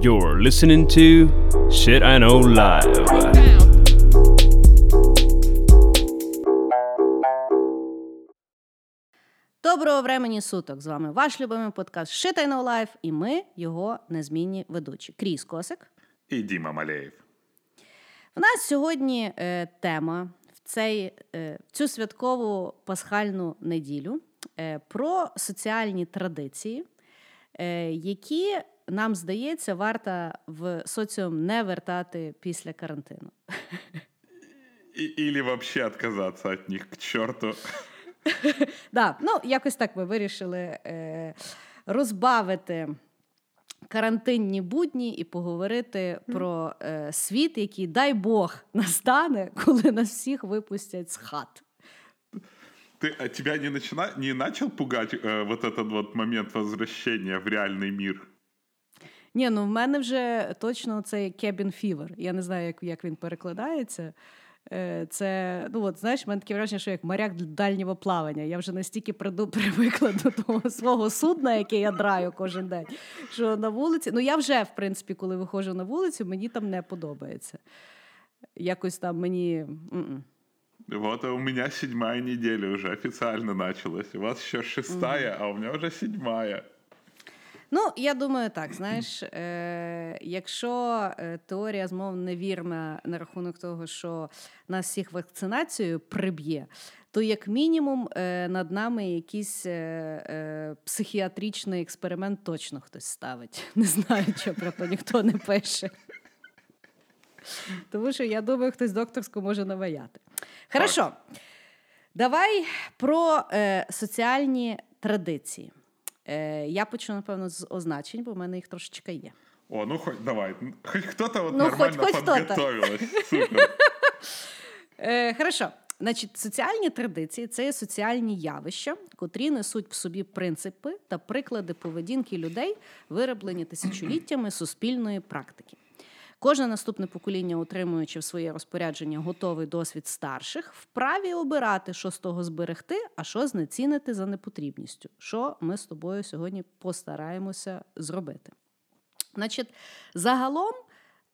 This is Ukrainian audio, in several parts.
You're listening to Shit I Know Live. Доброго времені суток! З вами ваш любимий подкаст Shit I Know Life і ми його незмінні ведучі. Кріс Косик. І Діма Малеєв. В нас сьогодні е, тема в цей, е, цю святкову пасхальну неділю е, про соціальні традиції, е, які нам здається, варто в соціум не вертати після карантину. І, Ілі взагалі відказатися від них к чорту. Да, ну, якось так ми вирішили е, розбавити карантинні будні і поговорити про е, світ, який, дай Бог, настане, коли нас всіх випустять з хат. Ты, а тебя не, начина... не начал пугать э, вот этот вот момент возвращения в реальный мир? Ні, ну в мене вже точно це cabin fever. Я не знаю, як як він перекладається. Е, це, ну от, знаєш, в мене таке враження, що як моряк дальнього плавання. Я вже настільки привикла до того свого судна, яке я драю кожен день. Що на вулиці, ну я вже, в принципі, коли виходжу на вулицю, мені там не подобається. Якось там мені. Вот у меня седьмая неделя уже официально началась. У вас еще шестая, mm-hmm. а у меня вже седьмая. Ну, я думаю, так, знаєш, е, якщо е, теорія змов невірна на рахунок того, що нас всіх вакцинацією приб'є, то як мінімум е, над нами якийсь е, е, психіатричний експеримент точно хтось ставить. Не знаю, що про то ніхто не пише. Тому що я думаю, хтось докторську може наваяти. Хорошо, давай про е, соціальні традиції. Е, Я почну, напевно, з означень, бо в мене їх трошечки є. О, ну хоч давай. Хоч хто-то от ну, нормально хоч. Супер. Е, Хорошо. Значить, соціальні традиції це є соціальні явища, котрі несуть в собі принципи та приклади поведінки людей, вироблені тисячоліттями суспільної практики. Кожне наступне покоління, отримуючи в своє розпорядження готовий досвід старших, вправі обирати, що з того зберегти, а що знецінити за непотрібністю, що ми з тобою сьогодні постараємося зробити. Значить, загалом.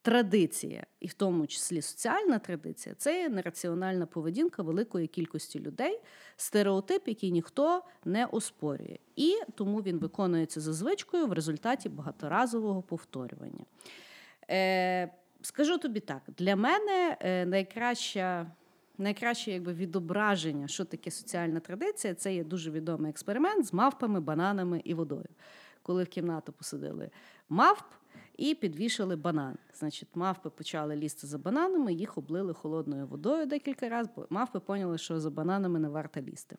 Традиція, і в тому числі соціальна традиція, це нераціональна поведінка великої кількості людей, стереотип, який ніхто не оспорює. І тому він виконується за звичкою в результаті багаторазового повторювання. Е, Скажу тобі так, для мене е, найкраща. Найкраще якби відображення, що таке соціальна традиція, це є дуже відомий експеримент з мавпами, бананами і водою. Коли в кімнату посадили мавп і підвішали банан. Значить, мавпи почали лізти за бананами, їх облили холодною водою декілька разів, бо мавпи поняли, що за бананами не варто лізти.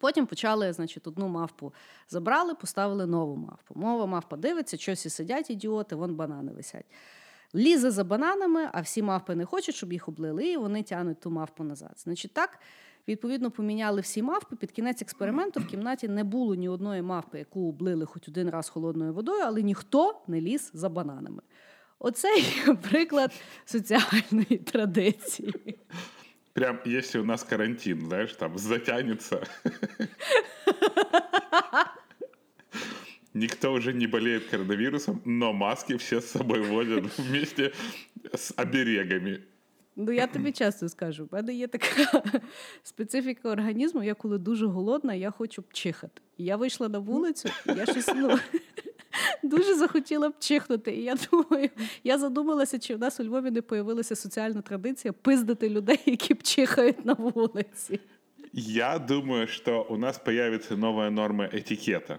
Потім почали, значить, одну мавпу забрали, поставили нову мавпу. Мова мавпа дивиться, щось і сидять ідіоти, вон банани висять. Лізе за бананами, а всі мавпи не хочуть, щоб їх облили, і вони тянуть ту мавпу назад. Значить, так, відповідно, поміняли всі мавпи. Під кінець експерименту в кімнаті не було ні одної мавпи, яку облили хоч один раз холодною водою, але ніхто не ліз за бананами. Оце приклад соціальної традиції. Прям если у нас карантин, знаешь, там затянется. Никто уже не болеет коронавирусом, но маски все с собой возят вместе з оберегами. Ну, я тобі часто скажу, в мене є така специфіка організму, я коли дуже голодна, я хочу чихати. Я вийшла на вулицю, я щось ну, дуже захотіла б чихнути. І я думаю, я задумалася, чи в нас у Львові не появилася соціальна традиція пиздити людей, які б чихають на вулиці. Я думаю, что у нас появится новая норма этикета.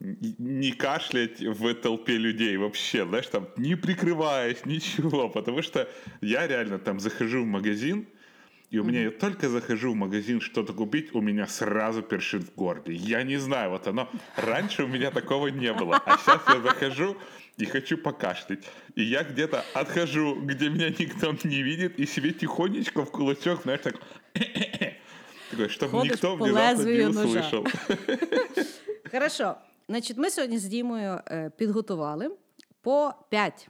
Не кашлять в толпе людей вообще, знаешь, там не прикрываясь, ничего, потому что я реально там захожу в магазин, и у меня, я только захожу в магазин что-то купить, у меня сразу першит в горле. Я не знаю, вот оно... Раньше у меня такого не было. А сейчас я захожу и хочу покашлять. И я где-то отхожу, где меня никто не видит, и себе тихонечко в кулачок, знаешь, так... Такой, чтобы Ходишь никто по внезапно не лезвию ножа. услышал. Хорошо. Значить, ми сьогодні з Дімою е, підготували по 5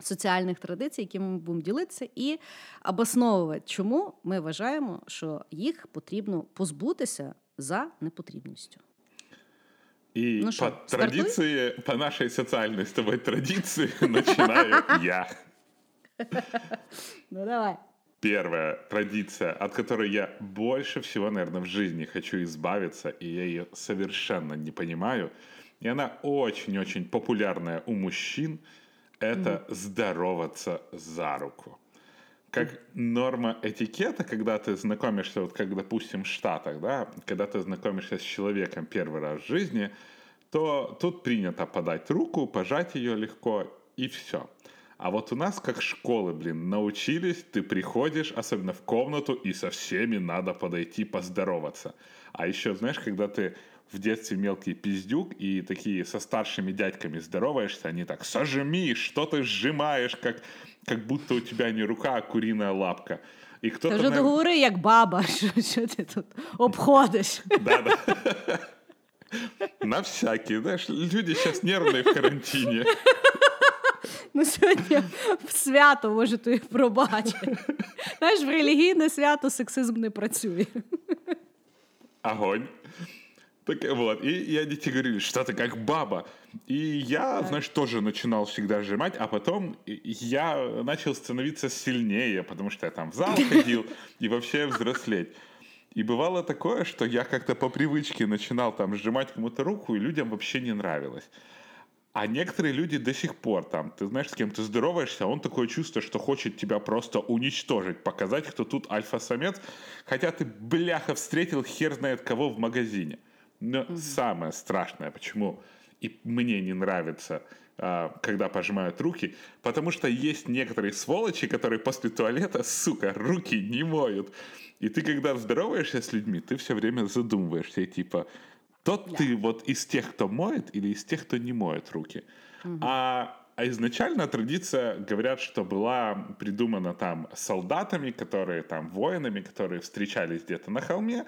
соціальних традицій, які ми будемо ділитися, і обосновувати, чому ми вважаємо, що їх потрібно позбутися за непотрібністю. И Ну по стартуй? традиции, по нашей социальной с тобой традиции, начинаю я. Ну давай. Первая традиция, от которой я больше всего, наверное, в жизни хочу избавиться, и я ее совершенно не понимаю, и она очень-очень популярная у мужчин, это здороваться за руку. Как норма этикета, когда ты знакомишься, вот как, допустим, в Штатах, да, когда ты знакомишься с человеком первый раз в жизни, то тут принято подать руку, пожать ее легко, и все. А вот у нас, как школы, блин, научились, ты приходишь, особенно в комнату, и со всеми надо подойти поздороваться. А еще, знаешь, когда ты в детстве мелкий пиздюк и такие со старшими дядьками здороваешься, они так, сожми, что ты сжимаешь, как, как будто у тебя не рука, а куриная лапка. І Та кто-то вже на- договори, як баба, що, що ти тут обходиш. Да, да. На всякие, знаешь, люди сейчас нервные в карантине. Ну, сьогодні в свято, може, ти пробачити. Знаєш, в релігійне свято сексизм не працює. Огонь. Так вот, и, и они тебе говорили, что ты как баба. И я, знаешь, тоже начинал всегда сжимать, а потом я начал становиться сильнее, потому что я там в зал ходил и вообще взрослеть. И бывало такое, что я как-то по привычке начинал там сжимать кому-то руку, и людям вообще не нравилось. А некоторые люди до сих пор там, ты знаешь, с кем ты здороваешься, а он такое чувство, что хочет тебя просто уничтожить, показать, кто тут альфа-самец, хотя ты, бляха, встретил хер знает кого в магазине. Но самое страшное, почему и мне не нравится, а, когда пожимают руки, потому что есть некоторые сволочи, которые после туалета, сука, руки не моют. И ты, когда здороваешься с людьми, ты все время задумываешься, и типа, тот Да. ты вот из тех, кто моет, или из тех, кто не моет руки. А, а изначально традиция, говорят, что была придумана там солдатами, которые там воинами, которые встречались где-то на холме,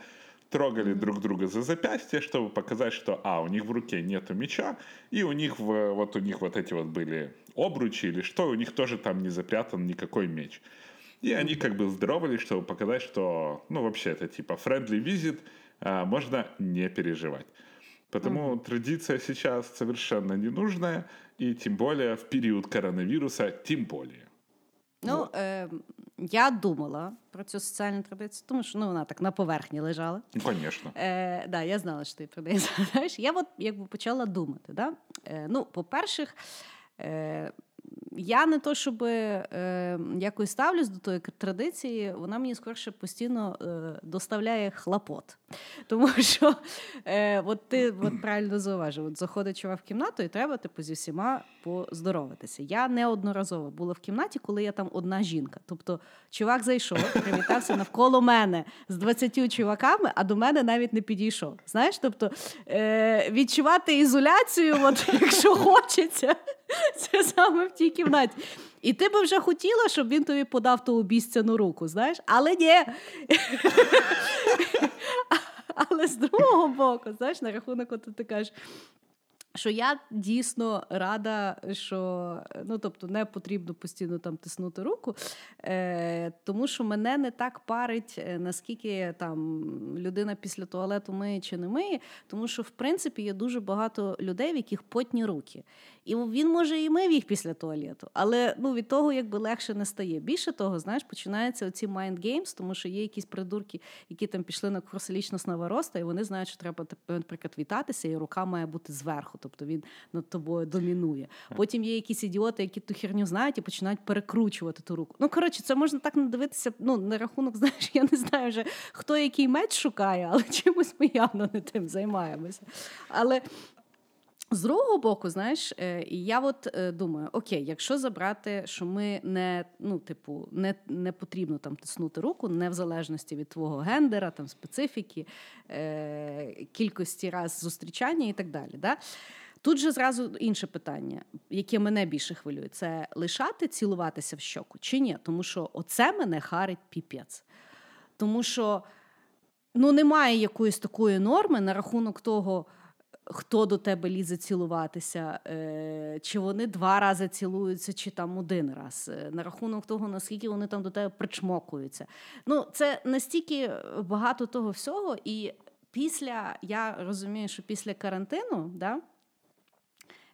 трогали друг друга за запястье, чтобы показать, что, а, у них в руке нету меча, и у них в, вот у них вот эти вот были обручи или что, у них тоже там не запрятан никакой меч. И они как бы здоровались, чтобы показать, что, ну, вообще это типа friendly visit, а, можно не переживать. Потому традиция сейчас совершенно ненужная, и тем более в период коронавируса, тем более. Ну, е, я думала про цю соціальну традицію, тому що ну, вона так на поверхні лежала. Ну, конечно. Е, да, я знала, що ти про неї згадаєш. Я от якби почала думати. Да? Е, ну, по-перше, е, я не то, щоб е, якось ставлюсь до тої традиції, вона мені скорше постійно е, доставляє хлопот. Тому що е, от ти от правильно зауважив, от заходить чувак в кімнату, і треба типу, зі всіма поздороватися. Я неодноразово була в кімнаті, коли я там одна жінка. Тобто, чувак зайшов, привітався навколо мене з 20 чуваками, а до мене навіть не підійшов. Знаєш, тобто е, відчувати ізоляцію, от, якщо хочеться, це саме в тій кімнаті. І ти би вже хотіла, щоб він тобі подав ту обіцяну руку, знаєш, але ні. Але з другого боку, знаєш, на рахунок, от ти кажеш. Що я дійсно рада, що ну тобто не потрібно постійно там тиснути руку, е, тому що мене не так парить, е, наскільки там людина після туалету миє чи не миє, тому що в принципі є дуже багато людей, в яких потні руки. І він може і мив їх після туалету, але ну від того якби легше не стає. Більше того, знаєш, починаються оці mind games, тому що є якісь придурки, які там пішли на курс лічностного росту, і вони знають, що треба наприклад, вітатися, і рука має бути зверху, тобто він над тобою домінує. Потім є якісь ідіоти, які ту херню знають і починають перекручувати ту руку. Ну коротше, це можна так надивитися. Ну на рахунок, знаєш, я не знаю вже хто який меч шукає, але чимось ми явно не тим займаємося. Але з другого боку, знаєш, е, і я от е, думаю: окей, якщо забрати, що ми не ну, типу, не, не потрібно там тиснути руку, не в залежності від твого гендера, там специфіки, е, кількості раз зустрічання і так далі. Да? Тут же зразу інше питання, яке мене більше хвилює, це лишати цілуватися в щоку чи ні? Тому що оце мене харить піпець. Тому що ну, немає якоїсь такої норми на рахунок того хто до тебе лізе цілуватися, е, чи вони два рази цілуються, чи там один раз, е, на рахунок того, наскільки вони там до тебе причмокуються. Ну, це настільки багато того всього, і після, я розумію, що після карантину, да,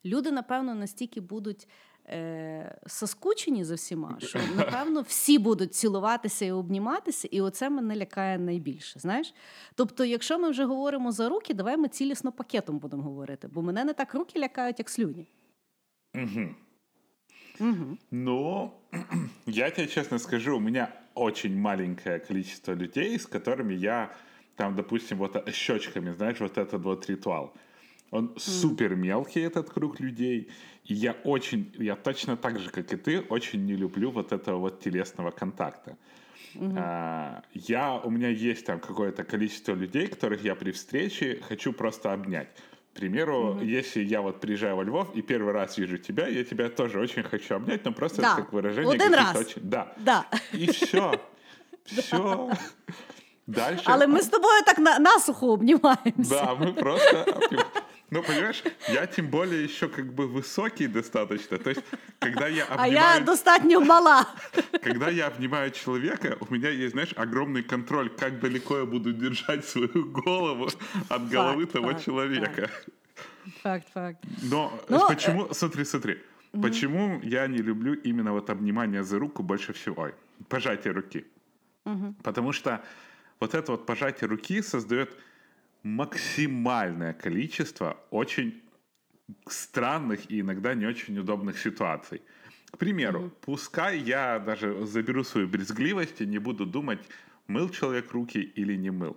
люди, напевно, настільки будуть е, соскучені за всіма, що напевно всі будуть цілуватися і обніматися, і оце мене лякає найбільше. Знаєш? Тобто, якщо ми вже говоримо за руки, давай ми цілісно пакетом будемо говорити, бо мене не так руки лякають, як слюні. Угу. Ну, я тебе честно скажу, у меня очень маленькое количество людей, с которыми я, там, допустим, вот щечками, знаешь, вот этот вот ритуал. Он mm. супер мелкий, этот круг людей. И я очень, я точно так же, как и ты, очень не люблю вот этого вот телесного контакта. Mm-hmm. А, я, у меня есть там какое-то количество людей, которых я при встрече хочу просто обнять. К примеру, mm-hmm. если я вот приезжаю во Львов и первый раз вижу тебя, я тебя тоже очень хочу обнять, но просто да. это как выражение. Один раз. Очень... Да. Да. И все. Все. Дальше. Але ми з тобою так на, насухо обнімаємося. Да, мы просто... Ну, понимаешь, я тем более еще как бы высокий достаточно. То есть, когда я обнимаю... А я достатньо мала. Когда я обнимаю человека, у меня есть, знаешь, огромный контроль, как далеко я буду держать свою голову от головы факт, того факт, человека. Факт, факт. Но ну, почему... Э... Смотри, смотри. Угу. Почему я не люблю именно вот обнимание за руку больше всего? Ой, пожатие руки. Угу. Потому что вот это вот пожатие руки создает максимальное количество очень странных и иногда не очень удобных ситуаций. К примеру, mm-hmm. пускай я даже заберу свою брезгливость и не буду думать, мил чоловік руки или не мил.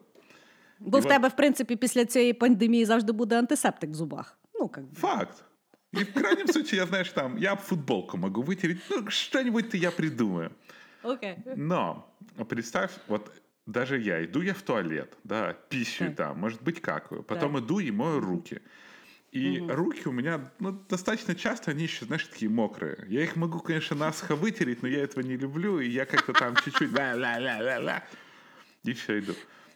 Бо і в вот... тебе, в принципі, після цієї пандемії завжди буде антисептик в зубах. Ну, как бы. Факт. И в крайнем случае, я, знаешь, там, я футболку могу вытереть, ну, что-нибудь-то я придумаю. Окей. Okay. Но представь, вот даже я, иду я в туалет, да, пищу там, может быть, какаю, потом так. иду и мою руки. И угу. руки у меня, ну, достаточно часто, они еще, знаешь, такие мокрые. Я их могу, конечно, насухо вытереть, но я этого не люблю, и я как-то там чуть-чуть ла-ла-ла-ла-ла, и все, иду.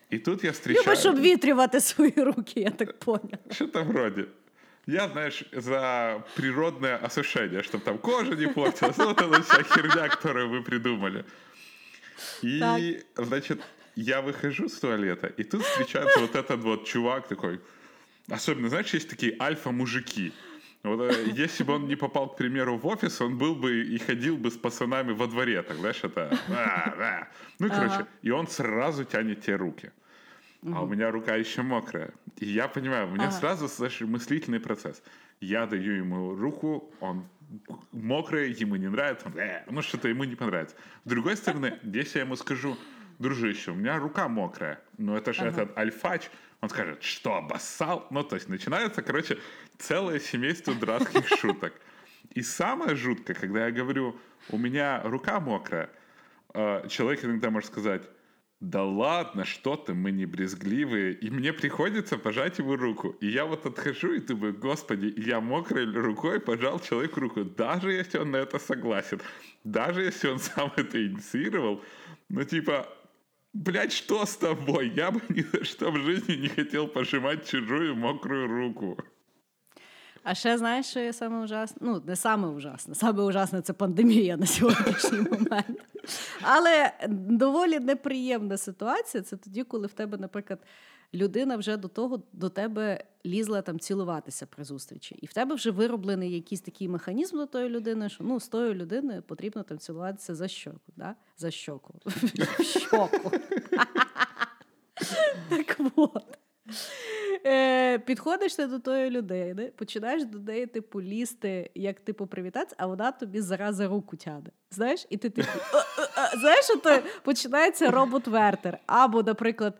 И тут я встречаю... Любишь обвитривать свои руки, я так понял. Что-то вроде. Я, знаешь, за природное осушение, чтобы там кожа не портилась. Вот эта вся херня, которую вы придумали. И, так. значит, я выхожу с туалета, и тут встречается вот этот вот чувак такой. Особенно, знаешь, есть такие альфа-мужики. Вот, э, если бы он не попал, к примеру, в офис, он был бы и ходил бы с пацанами во дворе, так, знаешь, это... Ну, короче, ага. и он сразу тянет те руки. Угу. А у меня рука еще мокрая. И я понимаю, у меня ага. сразу, знаешь, мыслительный процесс. Я даю ему руку, он мокрый, ему не нравится, он, э, ну что-то ему не понравится. С другой стороны, если я ему скажу, дружище, у меня рука мокрая. Ну, это же ага. этот альфач. Он скажет, что, обоссал? Ну, то есть начинается, короче, целое семейство дурацких шуток. И самое жуткое, когда я говорю, у меня рука мокрая, э, человек иногда может сказать, да ладно, что ты, мы не брезгливые. И мне приходится пожать его руку. И я вот отхожу и думаю, господи, я мокрой рукой пожал человеку руку, даже если он на это согласен, даже если он сам это инициировал. Ну, типа, Блять, что с тобой? Я бы ни за что в жизни не хотел пожимать чужую мокрую руку. А ще знаєш, що є саме ужасне? Ну, не саме ужасне, саме ужасне це пандемія на сьогоднішній момент. Але доволі неприємна ситуація це тоді, коли в тебе, наприклад, людина вже до того до тебе лізла там цілуватися при зустрічі. І в тебе вже вироблений якийсь такий механізм до тої людини, що ну, з тою людиною потрібно там цілуватися за щоку. Да? За щоку. Щоку. Так от. Е, Підходиш ти до тої людини, починаєш до неї типу лізти, як типу привітатися, а вона тобі зараза руку тяне. Знаєш, і ти типу, знаєш, то починається робот-вертер. Або, наприклад,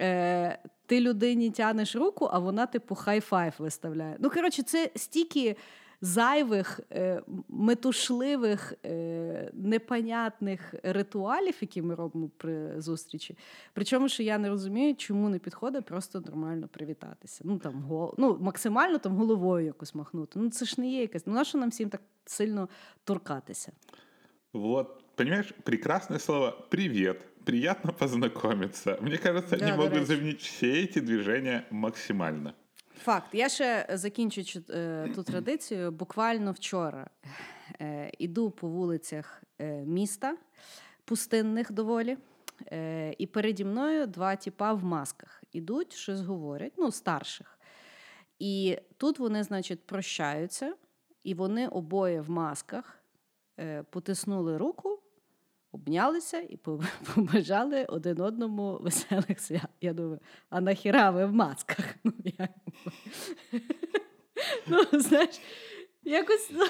е, ти людині тянеш руку, а вона, типу, хай-файв виставляє. Ну, коротше, це стільки зайвих, е, метушливих, е, непонятних ритуалів, які ми робимо при зустрічі. Причому, що я не розумію, чому не підходить просто нормально привітатися. Ну, там, гол... ну, Максимально там головою якось махнути. Ну, це ж не є якась. Ну, на що нам всім так сильно торкатися? Вот, понимаешь, прекрасное слово «привет». Приятно познакомиться. Мне кажется, да, они могут заменить все эти движения максимально. Факт. Я ще закінчу е, ту традицію. Буквально вчора е, іду по вулицях е, міста, пустинних доволі, і переді мною два тіпа в масках. ідуть, щось говорять, ну, старших. І тут вони, значить, прощаються, і вони обоє в масках е, потиснули руку, обнялися і побажали один одному веселих свят. Я думаю, а нахіра ви в масках? Ну, як? ну знаєш, якось ну,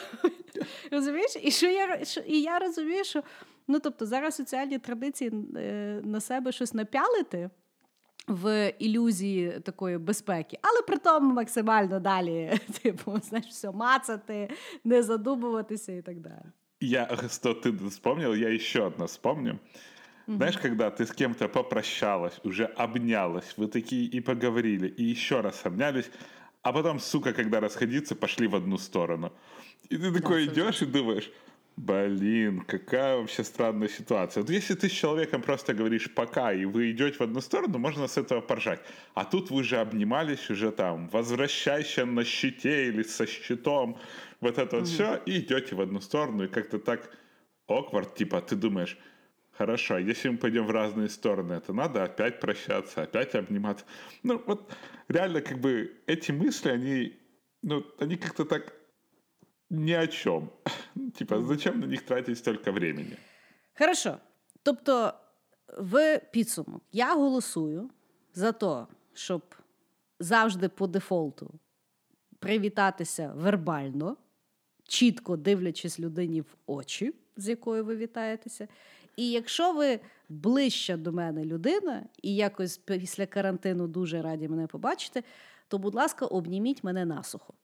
розумієш, і що я що, і я розумію, що ну тобто зараз соціальні традиції е, на себе щось напялити. В ілюзії такої безпеки, але при тому максимально далі, типу, знаєш, все мацати, не задумуватися і так далі. Я, что ты вспомнил, я еще одно вспомню. Mm-hmm. Знаешь, когда ты с кем-то попрощалась, уже обнялась, вы такие и поговорили, и еще раз обнялись, а потом, сука, когда расходиться, пошли в одну сторону. И ты такой да, идешь и думаешь, блин, какая вообще странная ситуация. Вот если ты с человеком просто говоришь пока, и вы идете в одну сторону, можно с этого поржать. А тут вы же обнимались уже там, возвращайся на щите или со щитом, вот это вот все, и идете в одну сторону, и как-то так awkward, типа ты думаешь, хорошо, если мы пойдем в разные стороны, это надо опять прощаться, опять обниматься. Ну, вот реально, как бы, эти мысли, они, ну, они как-то так ни о чем. Типа, зачем на них тратить столько времени? Хорошо. Тобто, в підсумок я голосую за те, щоб завжди по дефолту привітатися вербально, чітко дивлячись людині в очі, з якою ви вітаєтеся. І якщо ви ближча до мене людина, і якось після карантину дуже раді мене побачити, то, будь ласка, обніміть мене насухо.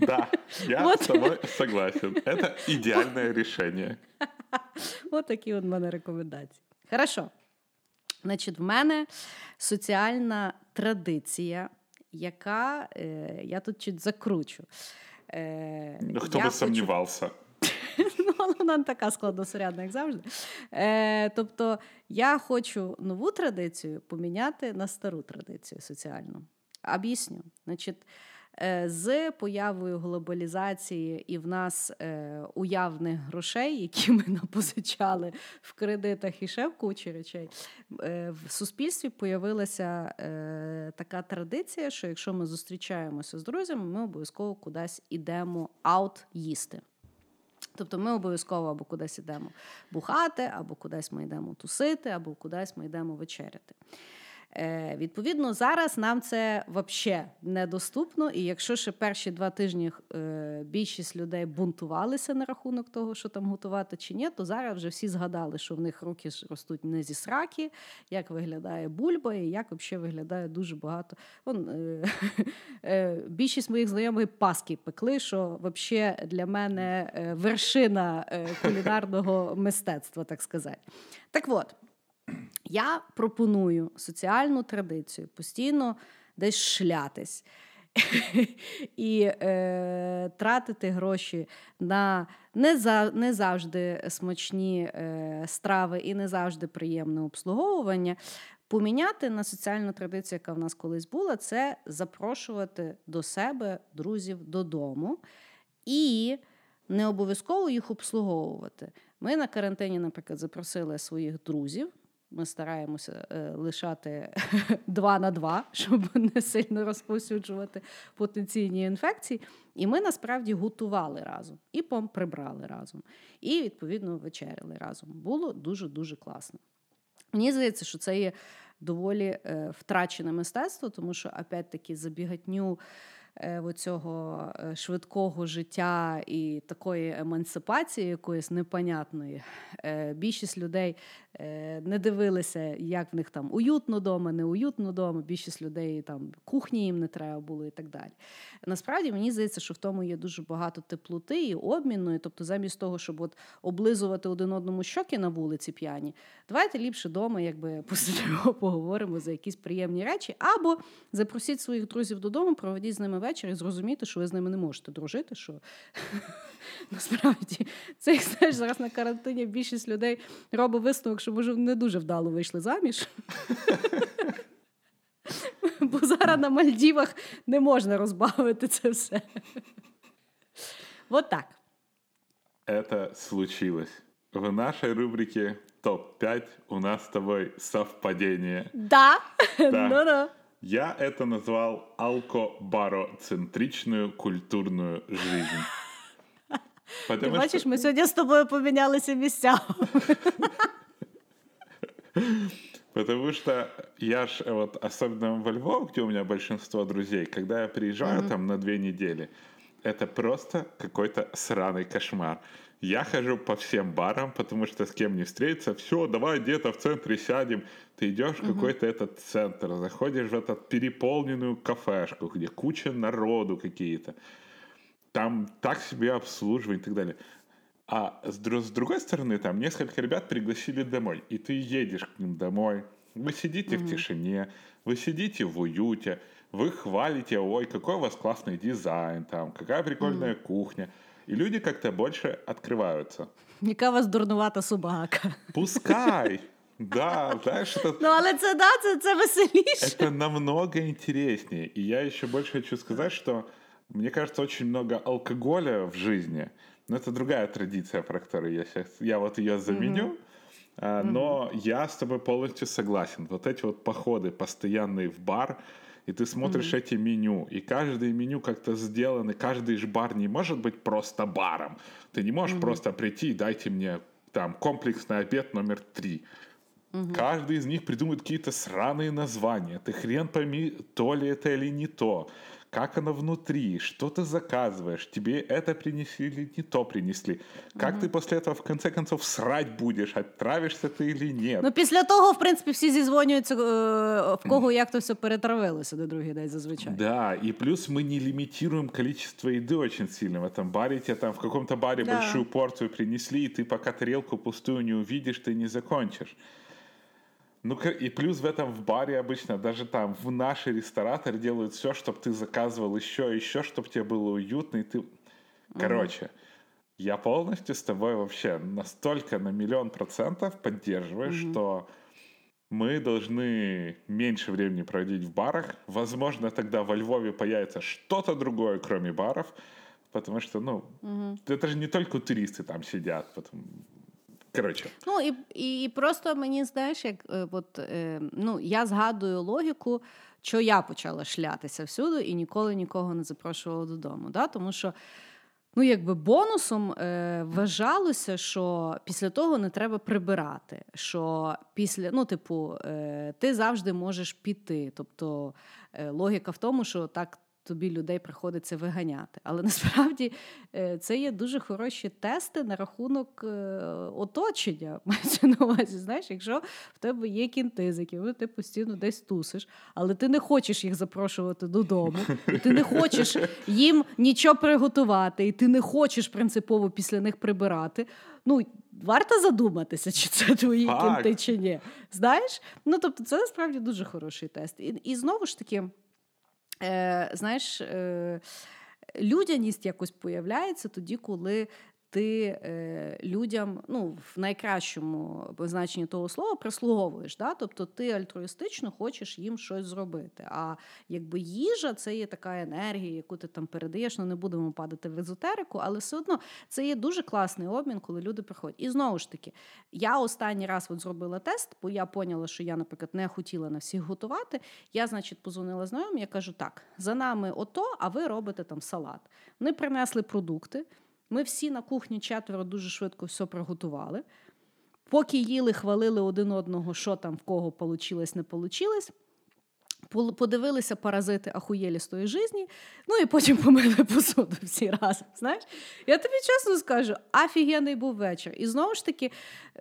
Да, я вот. с тобой согласен. Это идеальное решение. От такі от в мене рекомендації. Хорошо. Значить, в мене соціальна традиція, яка е, я тут чуть закручу. Е, ну, Хто би хочу... сумнівався? Ну, вона не така складносурядна, як завжди. Е, Тобто, я хочу нову традицію поміняти на стару традицію соціальну. Об'ясню. Значить, з появою глобалізації і в нас е, уявних грошей, які ми напозичали в кредитах і ще в кучі речей, е, в суспільстві появилася така традиція, що якщо ми зустрічаємося з друзями, ми обов'язково кудись ідемо аут їсти. Тобто ми обов'язково або кудись йдемо бухати, або кудись ми йдемо тусити, або кудись ми йдемо вечеряти. Е, Відповідно, зараз нам це взагалі недоступно. І якщо ще перші два тижні е, більшість людей бунтувалися на рахунок того, що там готувати чи ні, то зараз вже всі згадали, що в них руки ростуть не зі сраки, як виглядає бульба, і як взагалі виглядає дуже багато. Вон, е, е, Більшість моїх знайомих паски пекли, що взагалі для мене е, вершина е, кулінарного мистецтва, так сказати. Так от. Я пропоную соціальну традицію постійно десь шлятись. І е, тратити гроші на не за, не завжди смачні е, страви і не завжди приємне обслуговування. Поміняти на соціальну традицію, яка в нас колись була, це запрошувати до себе друзів додому і не обов'язково їх обслуговувати. Ми на карантині, наприклад, запросили своїх друзів. Ми стараємося е, лишати два на два, щоб не сильно розповсюджувати потенційні інфекції. І ми насправді готували разом і прибрали разом, і відповідно вечеряли разом. Було дуже дуже класно. Мені здається, що це є доволі е, втрачене мистецтво, тому що опять-таки забігатню. Е, оцього е, швидкого життя і такої емансипації, якоїсь непонятної. Е, більшість людей не дивилися, як в них там уютно вдома, не уютно вдома. Більшість людей там кухні їм не треба було і так далі. Насправді мені здається, що в тому є дуже багато теплоти і обміну. Тобто, замість того, щоб от облизувати один одному щоки на вулиці п'яні, давайте ліпше вдома, якби посидимо, поговоримо за якісь приємні речі, або запросіть своїх друзів додому, проведіть з ними вечір і зрозуміти, що ви з ними не можете дружити. що Насправді, це знаєш, зараз на карантині більшість людей робить висновок, що може не дуже вдало вийшли заміж. Бо зараз на Мальдівах не можна розбавити це все. Вот так. Это случилось. в нашей рубрике топ-5 у нас с тобой совпадение. Да. Да. Ну-ну. Я это назвал алкобароцентричную культурную жизнь. Потому бачиш, что, ми сьогодні з тобою помінялися місцями. потому что я ж э, вот, особенно во Львов, где у меня большинство друзей, когда я приезжаю там на две недели, это просто какой-то сраный кошмар. Я хожу по всем барам, потому что с кем не встретиться, все, давай где-то в центре сядем. Ты идешь в какой-то этот центр, заходишь в эту переполненную кафешку, где куча народу какие-то. Там так себе обслуживание и так далее. А с, с другой стороны, там несколько ребят пригласили домой, и ты едешь к ним домой. Вы сидите в тишине, вы сидите в уюте, вы хвалите, ой, какой у вас классный дизайн, там, какая прикольная кухня. И люди как-то больше открываются. Яка у вас дурнувата собака. Пускай! Да, знаешь, это, Ну, але це да, це, це веселіше. это намного интереснее. И я еще больше хочу сказать, что мне кажется, очень много алкоголя в жизни. Но это другая традиция, про которую я сейчас, я вот ее заменю. А, Но я с тобой полностью согласен. Вот эти вот походы постоянные в бар, и ты смотришь эти меню, и каждое меню как-то сделано, каждый же бар не может быть просто баром. Ты не можешь просто прийти и дайте мне там комплексный обед номер три. Каждый из них придумывает какие-то сраные названия. Ты хрен пойми, то ли это или не то. Как оно внутри, что ты заказываешь, тебе это принесли или не то принесли. Как ты после этого в конце концов срать будешь, отравишься ты или нет. Ну, після того, в принципі, всі зізвонюються, е, в кого як то все перетравилося на другий день зазвичай. Да, и плюс мы не лимитируем количество еды очень сильно. В этом баре тебе там в каком-то баре Да. большую порцию принесли, и ты пока тарелку пустую не увидишь, ты не закончишь. Ну и плюс в этом в баре обычно даже там в наши рестораторы делают все, чтобы ты заказывал еще, еще, чтобы тебе было уютно, и ты... Короче, я полностью с тобой вообще настолько на миллион процентов поддерживаю, что мы должны меньше времени проводить в барах. Возможно, тогда во Львове появится что-то другое, кроме баров, потому что, ну, это же не только туристы там сидят. Потом... Короче, Ну і, і, і просто мені знаєш, як е, от, е, ну, я згадую логіку, що я почала шлятися всюди і ніколи нікого не запрошувала додому. Да? Тому що ну, якби бонусом е, вважалося, що після того не треба прибирати. Що після, ну, типу, е, ти завжди можеш піти. Тобто е, логіка в тому, що так. Тобі людей приходиться виганяти. Але насправді е, це є дуже хороші тести на рахунок е, оточення. Мається на увазі, знаєш, якщо в тебе є кінти, з якими ти постійно десь тусиш, але ти не хочеш їх запрошувати додому, і ти не хочеш їм нічого приготувати, і ти не хочеш принципово після них прибирати. Ну, варто задуматися, чи це твої кінти, чи ні. Знаєш? Ну, тобто, це насправді дуже хороший тест. І, і знову ж таки. Е, знаєш, е, людяність якось появляється тоді, коли ти е, людям, ну, в найкращому значенні того слова, прислуговуєш. Да? Тобто ти альтруїстично хочеш їм щось зробити. А якби їжа це є така енергія, яку ти там передаєш. Ну, не будемо падати в езотерику, але все одно це є дуже класний обмін, коли люди приходять. І знову ж таки, я останній раз от зробила тест, бо я поняла, що я, наприклад, не хотіла на всіх готувати. Я, значить, позвонила знайомим, я кажу: так, за нами ото, а ви робите там салат. Вони принесли продукти. Ми всі на кухні четверо дуже швидко все приготували. Поки їли, хвалили один одного, що там в кого получилось, не получилось. Подивилися паразити ахуєлі з тої житті, ну і потім помили посуду всі разом. Знаєш? Я тобі чесно скажу, офігенний був вечір. І знову ж таки,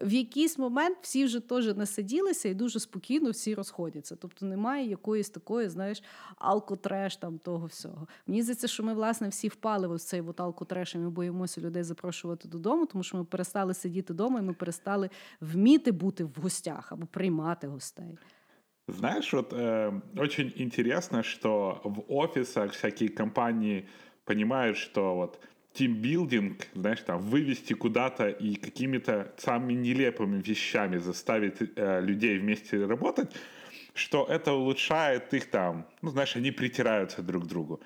в якийсь момент всі вже теж насиділися і дуже спокійно всі розходяться. Тобто немає якоїсь такої, знаєш, алкотреш там того всього. Мені здається, що ми, власне, всі впали в цей от алкотреш, і ми боїмося людей запрошувати додому, тому що ми перестали сидіти вдома, і ми перестали вміти бути в гостях або приймати гостей. Знаешь, вот э, очень интересно, что в офисах всякие компании понимают, что вот тимбилдинг, знаешь, там вывести куда-то и какими-то самыми нелепыми вещами заставить э, людей вместе работать, что это улучшает их там, ну, знаешь, они притираются друг к другу.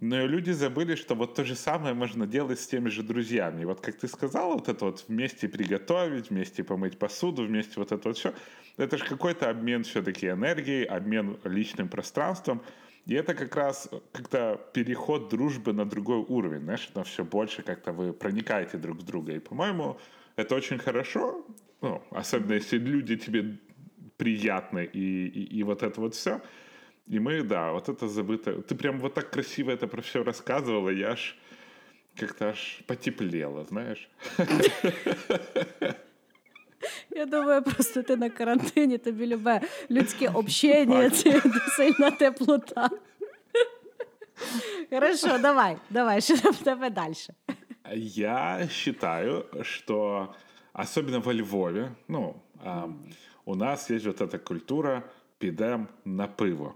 Но люди забыли, что вот то же самое можно делать с теми же друзьями. И вот, как ты сказала, вот это вот вместе приготовить, вместе помыть посуду, вместе вот это вот все, это же какой-то обмен все-таки энергией, обмен личным пространством. И это как раз как-то переход дружбы на другой уровень, знаешь, на все больше как-то вы проникаете друг в друга. И, по-моему, это очень хорошо, ну, особенно если люди тебе приятны, и, и, и вот это вот все. И мы, да, вот это забыто. Ты прям вот так красиво это про все рассказывала, я аж как-то аж потеплела, знаешь. Я думаю, просто ти на карантині, тобі любе людське общення, це сильна теплота. Хорошо, давай, давай, що там в тебе далі? Я считаю, что особенно во Львове, ну, а, у нас есть вот эта культура «пидем на пиво».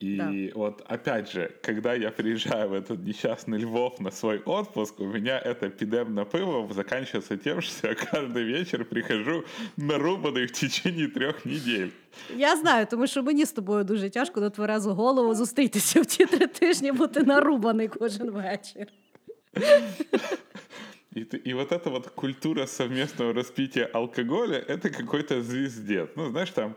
И да. вот опять же, когда я приезжаю в этот несчастный Львов на свой отпуск, у меня это пидем на пиво заканчивается тем, что я каждый вечер прихожу нарубанный в течение трех недель. Я знаю, тому що мені з тобою дуже тяжко на тверезу голову зустрітися в ті три тижні, бути нарубаний кожен вечір. И, и вот эта вот культура совместного распития алкоголя, это какой-то звездец. Ну, знаешь, там э,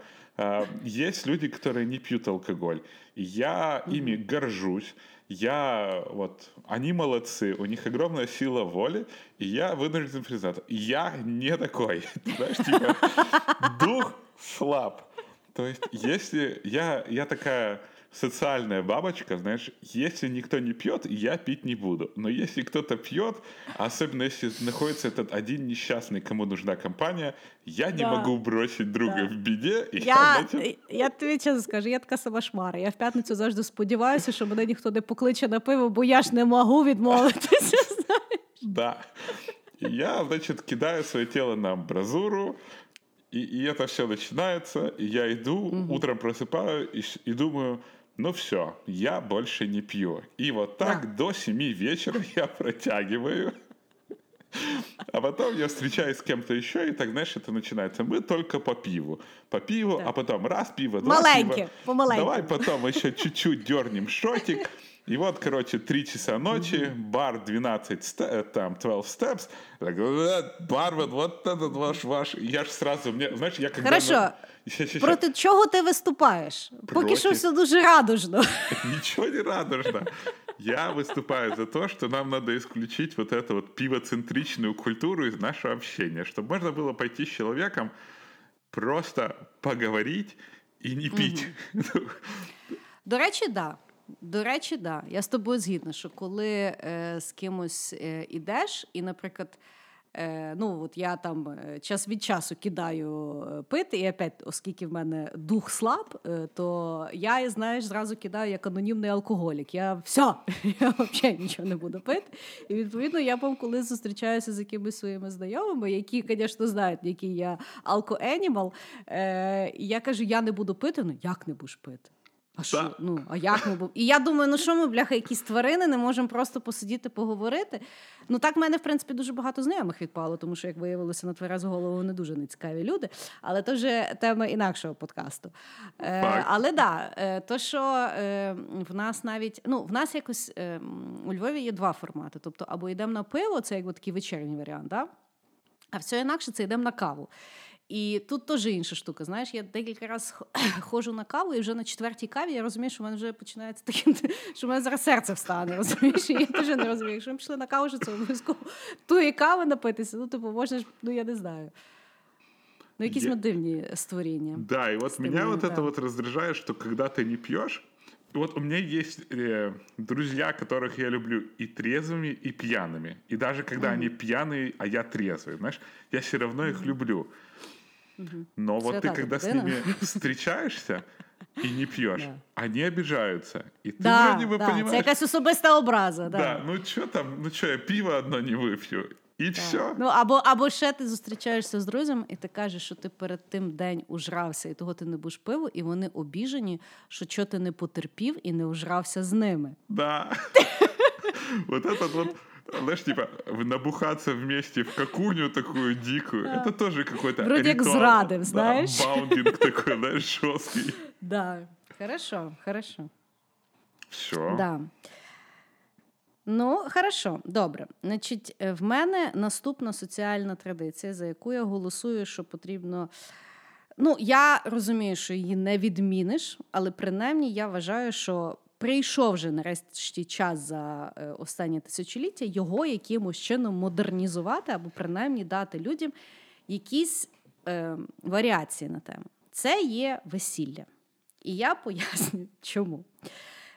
есть люди, которые не пьют алкоголь. Я ими горжусь. Я вот, они молодцы, у них огромная сила воли, и я вынужден признаться, я не такой. Знаешь, типа, дух слаб. То есть, если я, я такая социальная бабочка, знаешь, если никто не пьет, я пить не буду. Но если кто-то пьет, особенно если находится этот один несчастный, кому нужна компания, я не да. могу бросить друга да. в біді. І я, я, я тобі чесно скажу, я така сама шмара. Я в п'ятницю завжди сподіваюся, що мене ніхто не покличе на пиво, бо я ж не можу відмовитися. знаєш. Да. Я, значит, кидаю свое тело на амбразуру, и, и это все начинается, и я иду, угу. утром просыпаю и, и думаю, ну все, я больше не пью. И вот так да. до 7 вечера я протягиваю. А потом я встречаюсь с кем-то еще, и так, знаешь, это начинается. Мы только по пиву. По пиву, да. а потом раз пиво, два Маленьке, пива. Давай потом еще чуть-чуть дернем шотик. И вот, короче, 3 часа ночи, mm-hmm. бар 12, ст- там, 12 steps. Так, бармен, вот этот ваш, ваш. Я ж сразу, мне, знаешь, я когда... Хорошо. На... Ще, ще, Проти ще. чого ти виступаєш? Проти... Поки що все дуже радужно. Ничего не радужно. Я выступаю за то, что нам надо исключить вот эту вот пивоцентричную культуру из нашего общения, чтобы можно было пойти с человеком просто поговорить и не пить. Угу. До речі, да. До речі, да. Я з тобою згідна, що коли е, з кимось е, ідеш, і, наприклад, е, ну от я там е, час від часу кидаю е, пити, і опять, оскільки в мене дух слаб, е, то я, знаєш, зразу кидаю як анонімний алкоголік. Я все, я взагалі нічого не буду пити. І відповідно, я вам коли зустрічаюся з якимись своїми знайомими, які, звісно, знають, який я алкоенімал, я кажу, я не буду пити, ну як не будеш пити? А що? Ну, а як ми? І я думаю, ну що ми, бляха, якісь тварини, не можемо просто посидіти, поговорити. Ну так в мене, в принципі, дуже багато знайомих відпало, тому що, як виявилося, на тверезу голову не дуже нецікаві люди. Але це вже тема інакшого подкасту. Е, Але да, е, то, що е, в нас навіть ну, в нас якось е, у Львові є два формати. Тобто, або йдемо на пиво, це як такий вечірній варіант, да? а все інакше це йдемо на каву. І тут теж інша штука. Знаєш, я декілька разів ходжу на каву, і вже на четвертій каві я розумію, що в мене вже починається таким, що в мене зараз серце встане. розумієш? І я теж не розумію. Якщо ми пішли на каву, що це обов'язково тої кави напитися, ну типу, можна ж, ну я не знаю. Ну, якісь я... дивні створения. Да, и вот меня вот это вот раздражает, что когда ты не пьешь, вот у меня есть э, друзья, которых я люблю и трезвыми, и пьяными. И даже когда mm-hmm. они пьяные, а я трезвый, знаешь, я все равно mm-hmm. их люблю. Но вот ты, когда с ними встречаешься і не п'єш, вони обіжаються. І ти да, вроді би да, понимаєш... Це якась особиста образа. Да. Да, ну що там, ну що, я пиво одно не вип'ю. І так. все. Ну, або або ще ти зустрічаєшся з друзями, і ти кажеш, що ти перед тим день ужрався, і того ти не будеш пиво, і вони обіжені, що що ти не потерпів і не ужрався з ними. Да. Вот этот вот Знаешь, типа, набухаться вместе в какуню такую дикую, это тоже какой-то Вроде как ритуал. зрадив, Да, знаешь. баундинг такой, знаешь, жесткий. Да, хорошо, хорошо. Все. Да. Ну, хорошо, добре. Значить, е, в мене наступна соціальна традиція, за яку я голосую, що потрібно. Ну, я розумію, що її не відміниш, але принаймні я вважаю, що прийшов вже нарешті час за е, останнє тисячоліття його якимось чином модернізувати або принаймні дати людям якісь е, варіації на тему. Це є весілля. І я поясню, чому.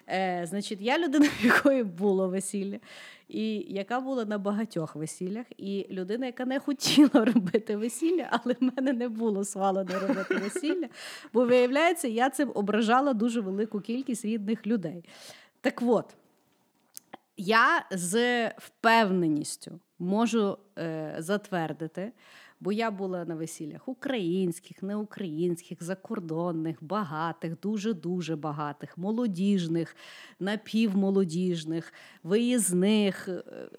Е, Значить, я людина, в якої було весілля, і яка була на багатьох весіллях, і людина, яка не хотіла робити весілля, але в мене не було свалено робити весілля, бо виявляється, я цим ображала дуже велику кількість рідних людей. Так от, я з впевненістю можу е, затвердити, бо я була на весіллях українських, неукраїнських, закордонних, багатих, дуже-дуже багатих, молодіжних, напівмолодіжних, виїзних,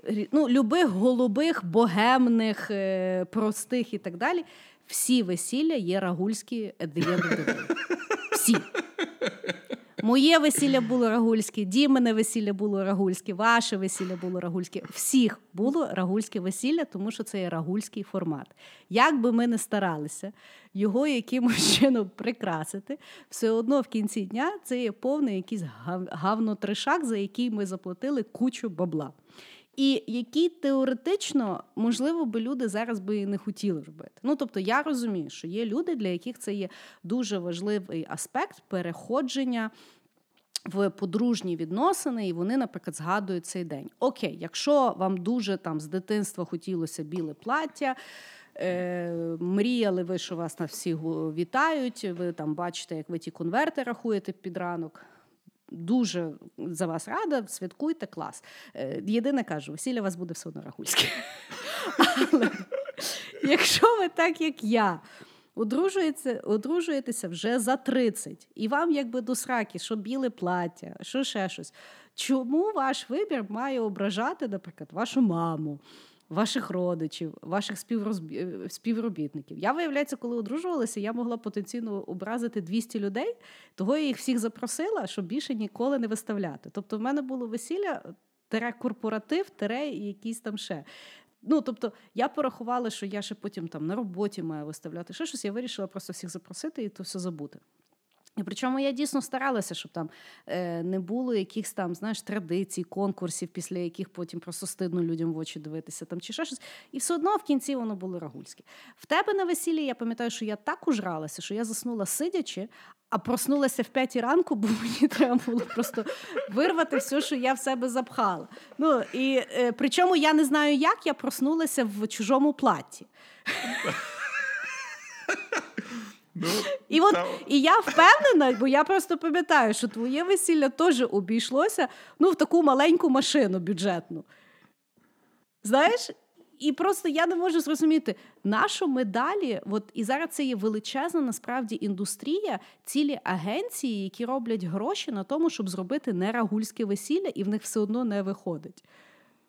е, ну, любих голубих, богемних, е, простих і так далі. Всі весілля є рагульські. Всі. Моє весілля було рагульське, Дімене весілля було рагульське, ваше весілля було рагульське. Всіх було рагульське весілля, тому що це є рагульський формат. Як би ми не старалися його якимось чином прикрасити, все одно в кінці дня це є повний якийсь гав- гавнотришак, за який ми заплатили кучу бабла. І які теоретично, можливо, би люди зараз би і не хотіли робити. Ну тобто, я розумію, що є люди, для яких це є дуже важливий аспект переходження в подружні відносини, і вони, наприклад, згадують цей день. Окей, якщо вам дуже там з дитинства хотілося біле плаття. Е, мріяли ви, що вас на всі вітають. Ви там бачите, як ви ті конверти рахуєте під ранок. Дуже за вас рада, святкуйте клас. Е, Єдине кажу, весілля вас буде все одно рахульське. Але якщо ви так, як я, одружуєтеся, вже за 30, і вам якби до сраки, що біле плаття, що ще щось. Чому ваш вибір має ображати, наприклад, вашу маму? Ваших родичів, ваших співрозбі- е, співробітників. Я, виявляється, коли одружувалася, я могла потенційно образити 200 людей, того я їх всіх запросила, щоб більше ніколи не виставляти. Тобто, в мене було весілля, тере корпоратив, тере і якийсь там ще. Ну, тобто, я порахувала, що я ще потім там на роботі маю виставляти ще щось. Я вирішила просто всіх запросити і то все забути. І причому я дійсно старалася, щоб там е, не було якихось там, знаєш, традицій, конкурсів, після яких потім просто стидно людям в очі дивитися там чи ще щось. І все одно в кінці воно було рагульське. В тебе на весіллі я пам'ятаю, що я так ужралася, що я заснула сидячи, а проснулася в п'ятій ранку, бо мені треба було просто вирвати все, що я в себе запхала. Ну і е, причому я не знаю, як я проснулася в чужому платі. Ну, І от там- і я впевнена, бо я просто пам'ятаю, що твоє весілля теж обійшлося ну, в таку маленьку машину бюджетну. Знаєш? І просто я не можу зрозуміти, нащо ми далі, от і зараз це є величезна насправді індустрія, цілі агенції, які роблять гроші на тому, щоб зробити нерагульське весілля, і в них все одно не виходить.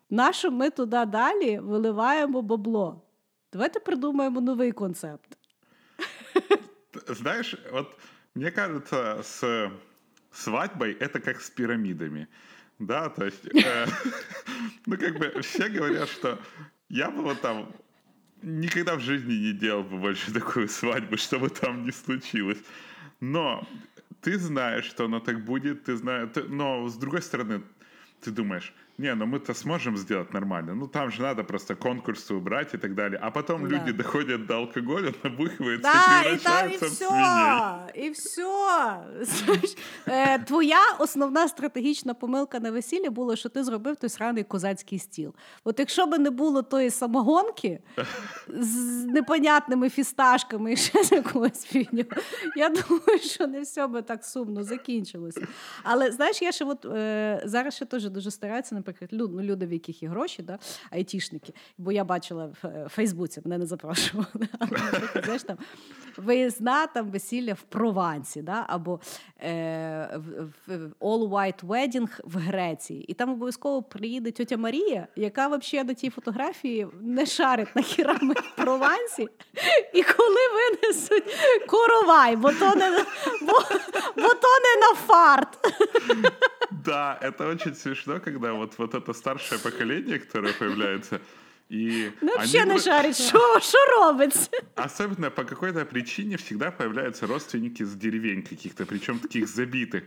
Нащо ми туди далі виливаємо бабло? Давайте придумаємо новий концепт. Знаешь, вот мне кажется, с свадьбой это как с пирамидами. Да, то есть, э, ну, как бы все говорят, что я бы вот там никогда в жизни не делал бы больше такую свадьбу, что бы там ни случилось. Но ты знаешь, что оно так будет, ты знаешь, но с другой стороны, ты думаешь, не, ну мы-то сможем сделать нормально. Ну там же надо просто конкурсы убрать и так далее. А потом Да. люди доходят до алкоголя, набухиваются Да, и і там і превращаются в все, і все. Твоя основна стратегічна помилка на весіллі була, що ти зробив той сраний козацький стіл. От якщо б не було тої самогонки з непонятними фісташками і ще з якогось фігню, я думаю, що не все би так сумно закінчилося. Але знаєш, я ще от е, зараз ще теж дуже стараюся, наприклад, люд, ну, люди, в яких є гроші, да, айтішники. Бо я бачила в е, Фейсбуці, мене не запрошували. Знаєш, там, виїзна там весілля в Провансі, да, або е, All White Wedding в Греції. І там обов'язково приїде тьотя Марія, яка взагалі на тій фотографії не шарить на хірами в Провансі. І коли винесуть коровай, бо то не, бо, бо то не на фарт. Да, это очень смешно, когда вот, вот это старшее поколение, которое появляется, и Ну, они не що, що робиться. Особенно по какой-то причине всегда появляются родственники с деревень каких-то, причем таких забитых.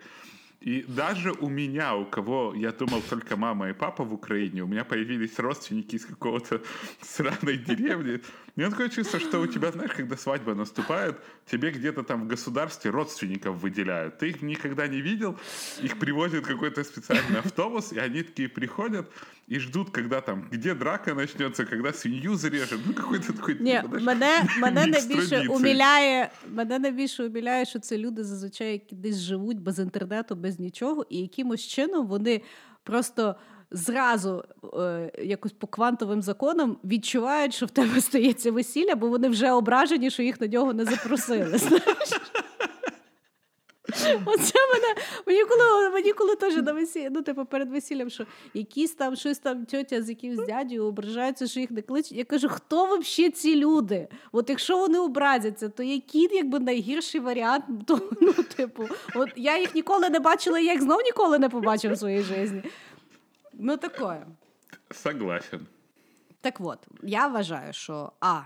И даже у меня, у кого, я думал, только мама и папа в Украине, у меня появились родственники из какого-то сраной деревни. У меня такое чувство, что у тебя, знаешь, когда свадьба наступает, тебе где-то там в государстве родственников выделяют. Ты их никогда не видел, их привозит какой-то специальный автобус, и они такие приходят и ждут, когда там, где драка начнется, когда свинью зарежут. Ну, какой-то такой... Ні, знаешь, мене, мене мікс найбільше традицій. уміляє, мене найбільше уміляє, що це люди зазвичай, які десь живуть без інтернету, без нічого, і якимось чином вони просто зразу е, якось по квантовим законам відчувають, що в тебе стається весілля, бо вони вже ображені, що їх на нього не запросили. знаєш. Оце мене мені коли мені коли теж на весіллі, ну типу перед весіллям, що якісь там щось там тьотя з якимсь дядю ображаються, що їх не кличуть. Я кажу, хто взагалі ці люди? От якщо вони образяться, то який якби найгірший варіант? То, ну, типу, от я їх ніколи не бачила, я їх знов ніколи не побачив в своїй житті. Ну таке. Согласен. Так от, я вважаю, що А.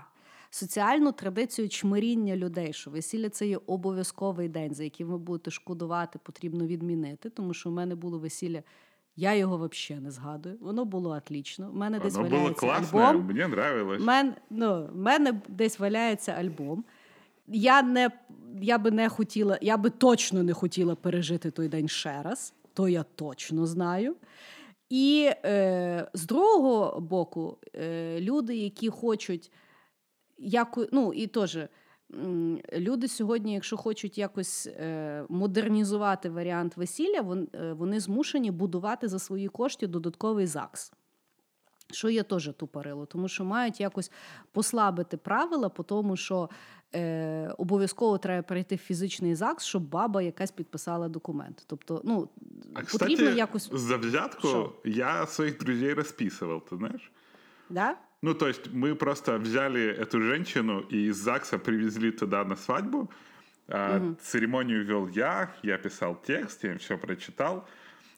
Соціальну традицію чмиріння людей, що весілля це є обов'язковий день, за яким ви будете шкодувати, потрібно відмінити. Тому що в мене було весілля, я його взагалі не згадую. Воно було отлічно. У мене десь Оно было валяється классно, альбом. мне нравилось. Мен, ну, в мене десь валяється альбом. Я, не, я би не хотіла, я би точно не хотіла пережити той день ще раз, то я точно знаю. І е, з другого боку, е, люди, які хочуть яку ну, і теж люди сьогодні, якщо хочуть якось е, модернізувати варіант весілля, вони, е, вони змушені будувати за свої кошти додатковий ЗАГС. Що є теж тупорило, тому що мають якось послабити правила, по тому що е, обов'язково треба перейти в фізичний ЗАГС, щоб баба якась підписала документ. Тобто, ну А, потрібно кстати, якось за взятку Шо? я своих друзей расписывал, ты знаешь? да? Ну, то есть мы просто взяли эту женщину и из ЗАГСа привезли туда на свадьбу. А, Церемонию вел я, я писал текст, я им все прочитал.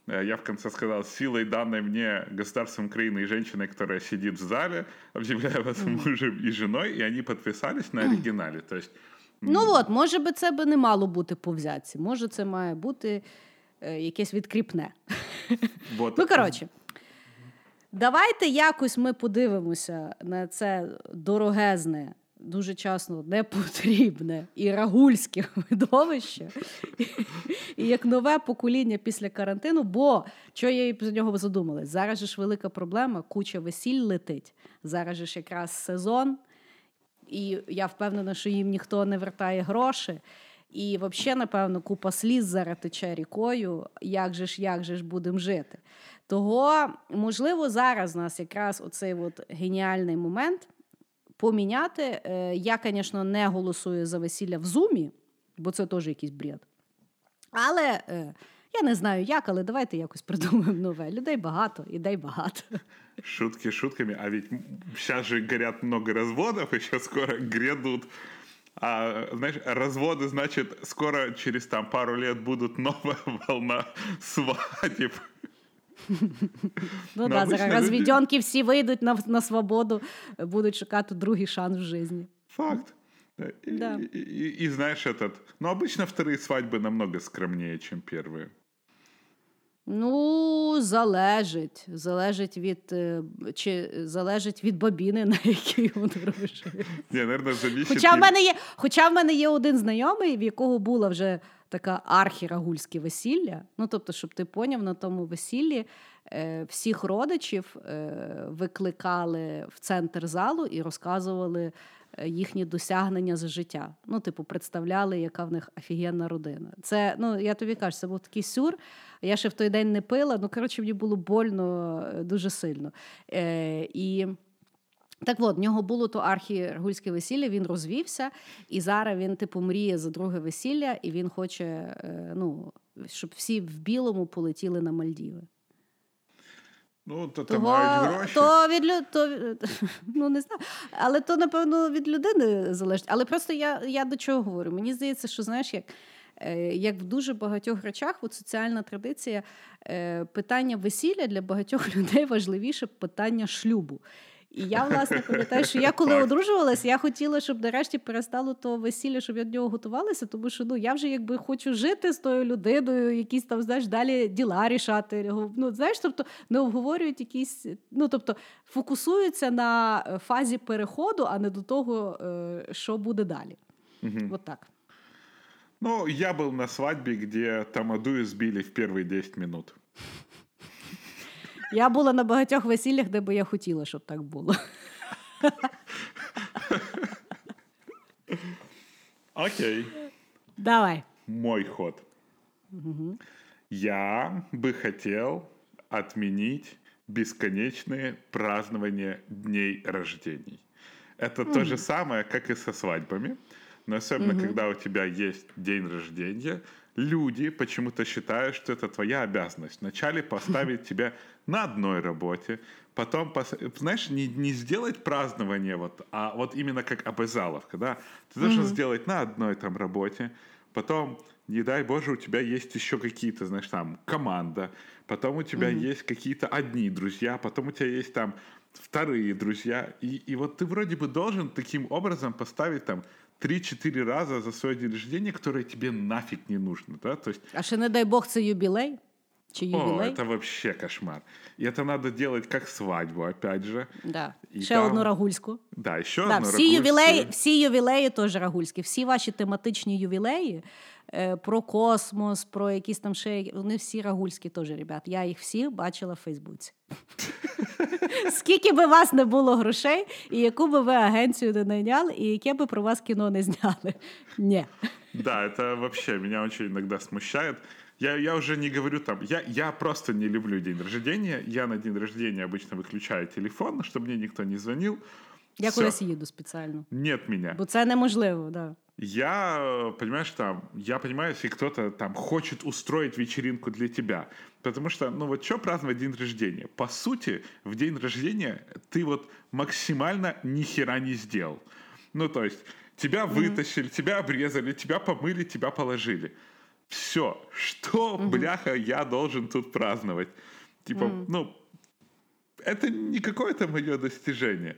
Э, Я в конце сказал, силой данной мне государством Украины и женщиной, которая сидит в зале, объявляю вас мужем и женой, и они подписались на оригинале. То есть Ну от, може би це би не мало бути по взятці. Може, це має бути е, якесь відкріпне. вот Ну, коротше, давайте якось ми подивимося на це дорогезне, дуже часто непотрібне і рагульське видовище, і як нове покоління після карантину, бо що я за нього задумалась? Зараз ж велика проблема, куча весіль летить. Зараз ж якраз сезон, і я впевнена, що їм ніхто не вертає гроші. І взагалі, напевно, купа сліз зараз тече рікою, як же ж, як же ж будемо жити. Того, можливо, зараз у нас якраз оцей от геніальний момент поміняти. Е, Я, звісно, не голосую за весілля в зумі, бо це теж якийсь бред. Але е, я не знаю як, але давайте якось придумаємо нове. Людей багато, ідей багато. Шутки шутками, а ведь сейчас же горят много разводов, еще скоро грядут. А, знаешь, разводы, значит, скоро через там пару лет будут новая волна свадеб. Ну, Ну, да, обично зараз люди- розвідьонки всі вийдуть на, на свободу, е, будуть шукати другий шанс в житті. Факт. И, Да. и- и- и знаешь этот, ну обычно вторые свадьбы намного скромнее, чем первые. Ну, залежить. Залежить від, е, чи, залежить від бабіни, на якій. Не, наверное. Хоча в мене є, хоча в мене є один знайомий, в якого була вже така архірагульське весілля. Ну, тобто, щоб ти поняв, на тому весіллі е, всіх родичів е, викликали в центр залу і розказували їхні досягнення за життя. Ну, типу, представляли, яка в них офігенна родина. Це, ну, я тобі кажу, це був такий сюр. Я ще в той день не пила. Ну, коротше, мені було больно е, дуже сильно. Е, І так от, в нього було то архіргульське весілля, він розвівся, і зараз він, типу, мріє за друге весілля, і він хоче, е, ну, щоб всі в білому полетіли на Мальдіви. Ну, то, то Того, мають гроші. то від лю- то, ну не знаю, але то напевно від людини залежить. Але просто я, я до чого говорю? Мені здається, що знаєш, як, е, як в дуже багатьох речах, от соціальна традиція, е, питання весілля для багатьох людей важливіше питання шлюбу. І я, власне, пам'ятаю, що я коли Так. одружувалась, я хотіла, щоб нарешті перестало то весілля, щоб я до нього готувалася, тому що ну я вже якби хочу жити з тою людиною, якісь там знаєш далі діла рішати. Ну знаєш, тобто не обговорюють якісь, ну тобто фокусуються на е, фазі переходу, а не до того, е, що буде далі. Мгм. От так. Ну, я был на свадьбе, где Тамаду избили в первые 10 минут. Я була на багатьох весіллях, де би я хотіла, щоб так було. Окей, Давай. мой ход. Я бы хотел отменить бесконечные празднования дней рождений. Это то же самое, как и со свадьбами. Но особенно, когда у тебя есть день рождения, люди почему-то считают, что это твоя обязанность. Вначале поставить тебя на одной работе, потом, знаешь, не, не сделать празднование, вот, а вот именно как обязаловка, да? Ты должен сделать на одной там работе, потом, не дай боже, у тебя есть еще какие-то, знаешь, там, команда, потом у тебя есть какие-то одни друзья, потом у тебя есть там вторые друзья, и, и вот ты вроде бы должен таким образом поставить там 3-4 раза за свой день рождения, которое тебе нафиг не нужно, да, то есть А ще не дай Бог, це юбилей? Чи о, ювілей? это вообще кошмар. И это надо делать как свадьбу, опять же. Да. И Ще там- одну рагульську. Да, еще Да, одну всі, рагульскую. ювілеї, всі ювілеї теж рагульські. Всі ваші тематичні ювілеї про космос, про якісь там ще. які- Вони всі рагульські теж, ребят. Я їх всіх бачила в Фейсбуці. Скільки би у вас не було грошей, і яку би ви агенцію не найняли, і яке би про вас кіно не зняли. Ні. Да, это вообще меня очень иногда смущает. Я, я уже не говорю там, я, я просто не люблю день рождения. Я на день рождения обычно выключаю телефон, чтобы мне никто не звонил. Я Всё. кудись їду спеціально. Нет меня. Бо це неможливо, да. Я, э, понимаешь, там, я понимаю, если кто-то там хочет устроить вечеринку для тебя. Потому что, ну вот что праздновать день рождения? По сути, в день рождения ты вот максимально ни хера не сделал. Ну, то есть, тебя вытащили, тебя обрезали, тебя помыли, тебя положили. Все. Что, бляха, я должен тут праздновать? Типа, ну, это не какое-то мое достижение.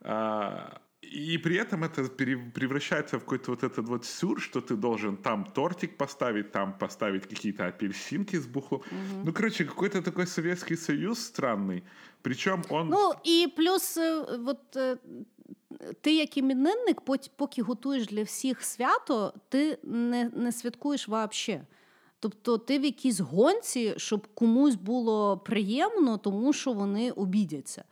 А, и при этом это пере- превращается в какой-то вот этот вот сюр, что ты должен там тортик поставить, там поставить какие-то апельсинки с бухлом. Ну, короче, какой-то такой Советский Союз странный. Причем он... Ну і плюс, е, от, е, ти, як іменинник, пот- поки готуєш для всіх свято, ти не, не святкуєш взагалі. Тобто ти в якійсь гонці, щоб комусь було приємно, тому що вони обідяться.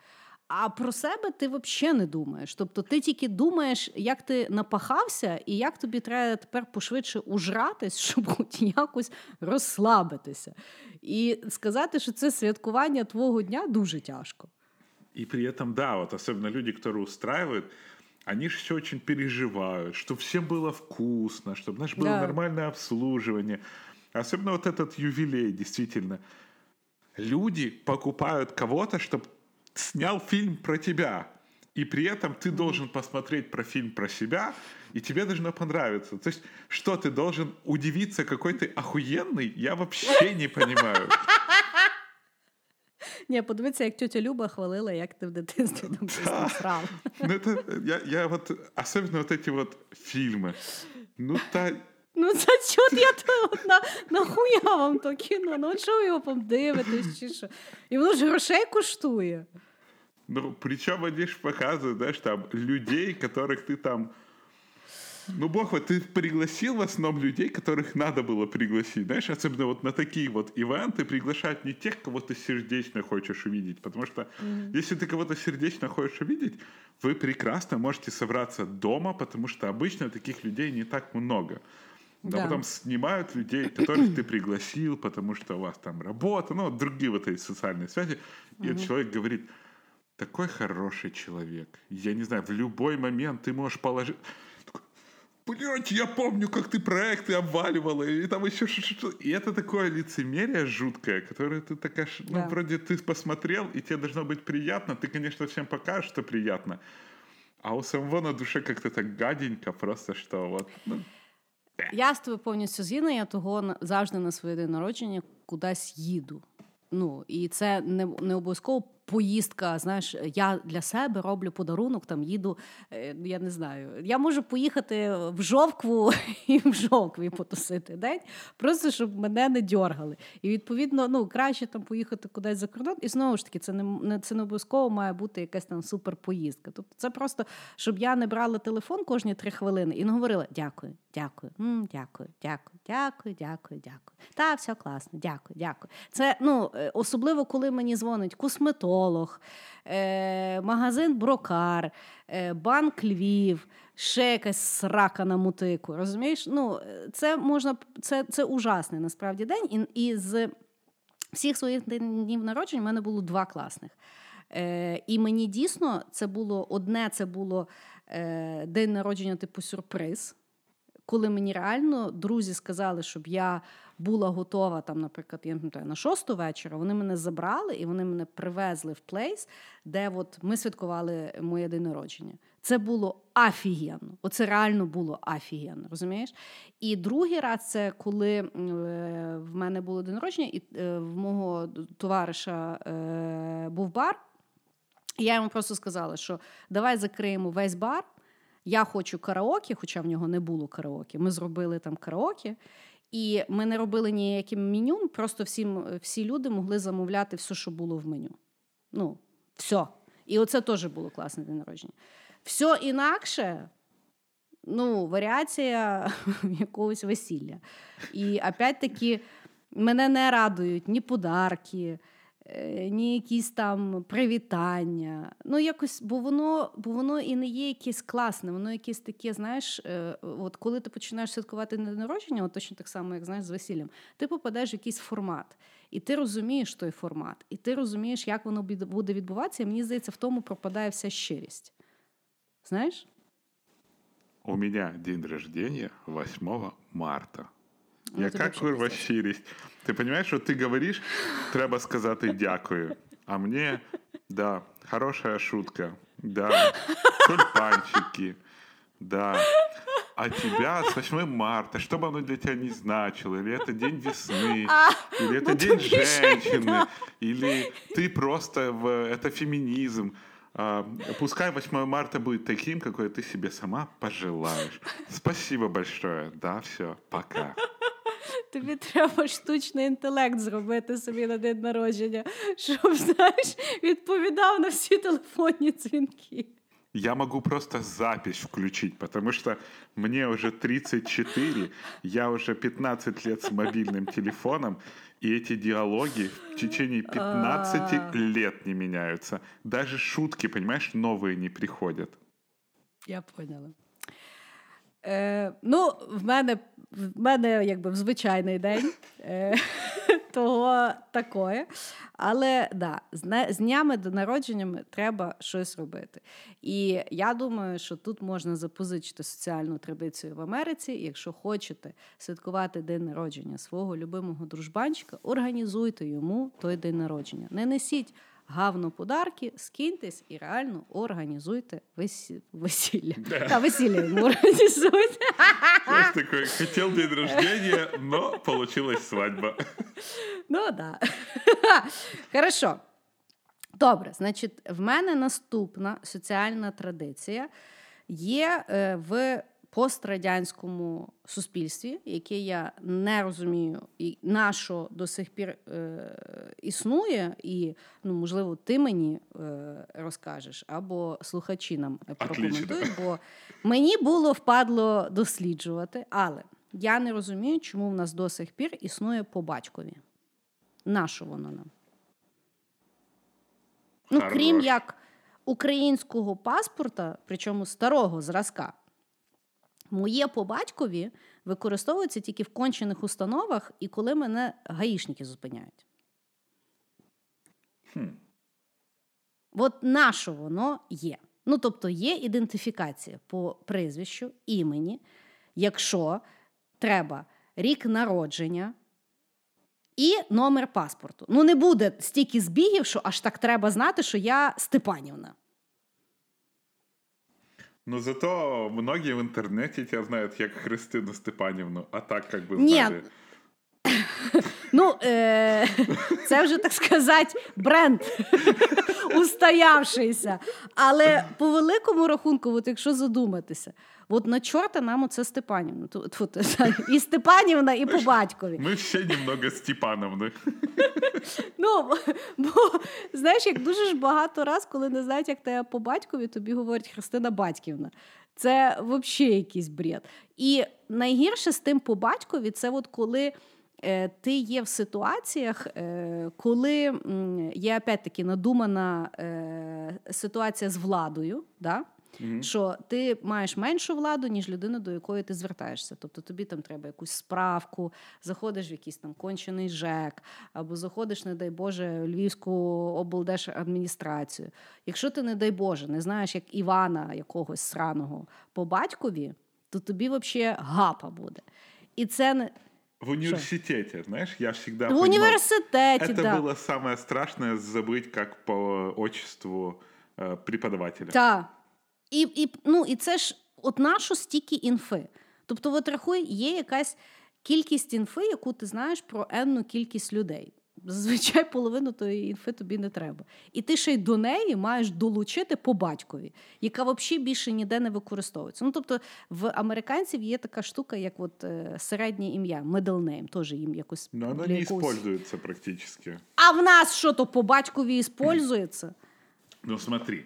А про себе ти взагалі не думаєш. Тобто ти тільки думаєш, як ти напахався, і як тобі треба тепер пошвидше ужратись, щоб хоч якось розслабитися. І сказати, що це святкування твого дня дуже тяжко. И при этом, да, вот особенно люди, которые устраивают, они же все очень переживают, что всем было вкусно, чтобы, знаешь, было Да. нормальное обслуживание. Особенно вот этот ювелей, действительно. Люди покупают кого-то, чтобы снял фильм про тебя. И при этом ты должен посмотреть про фильм про себя, и тебе должно понравиться. То есть, что ты должен удивиться, какой ты охуенный, я вообще не понимаю. Ні, подивіться, як тетя Люба хвалила, як ти в дитинстві там щось срав. Ну, это, я, я вот, особенно вот эти вот фильмы. Ну, та, Ну, це чот я то от на, нахуя вам то кіно? Ну, от що ви його подивитесь, чи що? І воно ж грошей коштує. ну, причем они же показывают, знаешь, там, людей, которых ты там Ну, бог, вот ты пригласил в основном людей, которых надо было пригласить. Знаешь, особенно вот на такие вот ивенты приглашают не тех, кого ты сердечно хочешь увидеть. Потому что mm-hmm. если ты кого-то сердечно хочешь увидеть, вы прекрасно можете собраться дома, потому что обычно таких людей не так много. Да, да. потом снимают людей, которых ты пригласил, потому что у вас там работа, ну, другие вот эти социальные связи. И mm-hmm. человек говорит, такой хороший человек. Я не знаю, в любой момент ты можешь положить... Блять, я помню, как ты проекты обваливала, и там еще что-то. И это такое лицемерие жуткое, которое ты такая, ну, да. вроде ты посмотрел, и тебе должно быть приятно. Ты, конечно, всем покажешь, что приятно. А у самого на душе как-то так гаденько, просто что вот. Ну, я з тобою повністю згідна, я того завжди на своє день народження кудись їду. Ну, І це не не обов'язково поїздка. Знаєш, я для себе роблю подарунок, там їду. Е, я не знаю. Я можу поїхати в жовкву і в жовкві потусити день, просто щоб мене не дьоргали. І відповідно, ну краще там поїхати кудись за кордон. І знову ж таки, це не це не обов'язково має бути якась там суперпоїздка. Тобто, це просто щоб я не брала телефон кожні три хвилини і не говорила дякую, дякую, дякую, дякую, дякую, дякую, дякую. Та все класно, дякую, дякую. Це ну е, особливо, коли мені дзвонить косметолог, психолог, е, магазин Брокар, е, банк Львів, ще якась срака на мутику. Розумієш? Ну, Це можна, це це ужасний насправді день. І, і з всіх своїх днів народжень в мене було два класних. Е, І мені дійсно це було одне це було е, день народження, типу сюрприз. Коли мені реально друзі сказали, щоб я була готова там, наприклад, я не пам'ятаю, на шосту вечора, вони мене забрали і вони мене привезли в плейс, де от ми святкували моє день народження. Це було офігенно. Оце реально було офігенно, розумієш? І другий раз це коли е, в мене було день народження, і е, в мого товариша е, був бар. І я йому просто сказала, що давай закриємо весь бар. Я хочу караоке, хоча в нього не було караоке. Ми зробили там караоке. І ми не робили ніяким меню, просто всі, всі люди могли замовляти все, що було в меню. Ну, все. І оце теж було класне день народження. Все інакше, ну, варіація якогось весілля. І опять-таки мене не радують ні подарки. Е, ні якісь там привітання. Ну, якось, Бо воно бо воно і не є якесь класне, воно якесь таке, знаєш, е, от коли ти починаєш святкувати день народження, от точно так само, як знаєш, з весіллям, ти попадаєш в якийсь формат. І ти розумієш той формат, і ти розумієш, як воно буде відбуватися. І мені здається, в тому пропадає вся щирість. Знаєш? У меня день рождения 8 марта. Ну, Яка курва щирість. Ти розумієш, що ти говориш, треба сказати дякую. А мені, да, хорошая шутка, да, тюльпанчики, да. А тебя с 8 марта, что бы оно для тебя не значило, или это день весны, а, или это ну, день женщины, или ты просто в это феминизм. А, пускай 8 марта будет таким, какой ты себе сама пожелаешь. Спасибо большое. Да, все, пока. Тобі треба штучний інтелект зробити собі на день народження, щоб знаєш, відповідав на всі телефонні дзвінки. Я могу просто запись включить, потому что мне уже 34, я уже 15 лет с мобильным телефоном, и эти диалоги в течение 15 лет не меняются. Даже шутки, понимаешь, новые не приходят. Я поняла. Е, Ну, в мене в мене якби в звичайний день е, того такое. Але да, з, з днями до народженнями треба щось робити. І я думаю, що тут можна запозичити соціальну традицію в Америці. Якщо хочете святкувати день народження свого любимого дружбанчика, організуйте йому той день народження. Не несіть гавно подарки, скиньтесь і реально організуйте весі... весілля. Да. Та весілля йому організуйте. такой, хотел день рождения, но получилась свадьба. Ну да. Хорошо. Добре, значить, в мене наступна соціальна традиція є е, в пострадянському суспільстві, яке я не розумію, і на що до сих пір е, існує, і ну, можливо, ти мені е, розкажеш, або слухачі нам прокоментують, бо мені було впадло досліджувати, але я не розумію, чому в нас до сих пір існує по батькові. На що воно нам? Ну, крім як українського паспорта, причому старого зразка. Моє по батькові використовується тільки в кончених установах і коли мене гаїшники зупиняють. Хм. От на що воно є? Ну, тобто є ідентифікація по прізвищу, імені, якщо треба рік народження і номер паспорту. Ну, не буде стільки збігів, що аж так треба знати, що я Степанівна. Ну, зато многие в интернете тебя знают как Христину Степанівну, а так как бы знали. знали. Ну, е- це вже так сказати, бренд устоявшийся. Але по великому рахунку, от якщо задуматися, от на чорта нам оце Степанівна. Тут, тут, і Степанівна, і по батькові. Мы все немного Степановны. Ну, бо знаєш, як дуже ж багато раз, коли не знають, як тебе по батькові, тобі говорять Христина Батьківна. Це взагалі якийсь бред. І найгірше з тим по батькові, це от коли е, ти є в ситуаціях, е, коли є опять-таки надумана е, ситуація з владою. Да? Що ти маєш меншу владу, ніж людина, до якої ти звертаєшся. Тобто тобі там треба якусь справку, заходиш в якийсь там кончений ЖЕК, або заходиш, не дай Боже, в Львівську облдержадміністрацію. Якщо ти, не дай Боже, не знаєш, як Івана якогось сраного по батькові, то тобі взагалі гапа буде. І це не В университете, знаешь, я всегда в понимал, університеті. Это да. было самое страшное забыть, как по отчеству э, преподавателя. Так. і, і, ну, і це ж от нашу стільки інфи. Тобто, от рахуй, є якась кількість інфи, яку ти знаєш про енну кількість людей. Зазвичай половину тої інфи тобі не треба. І ти ще й до неї маєш долучити по батькові, яка взагалі більше ніде не використовується. Ну, тобто, в американців є така штука, як от, е, середнє ім'я, middle name, теж їм якось. Но оно для не используется практически. А в нас що то по батькові іспользується? Ну смотри,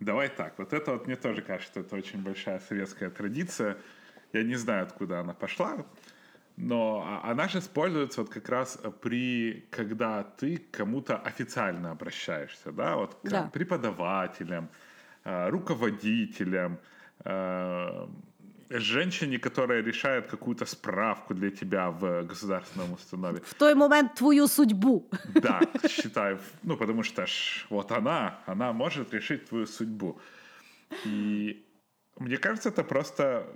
давай так. Вот это вот мне тоже кажется, это очень большая советская традиция. Я не знаю, откуда она пошла, но а- она же используется вот как раз при, когда ты к кому-то официально обращаешься, да, вот к Да. преподавателям, э, руководителям, э, женщине, которая решает какую-то справку для тебя в государственном установе. В той момент твою судьбу. Да, считаю. Ну, потому что ж, вот она, она может решить твою судьбу. И мне кажется, это просто...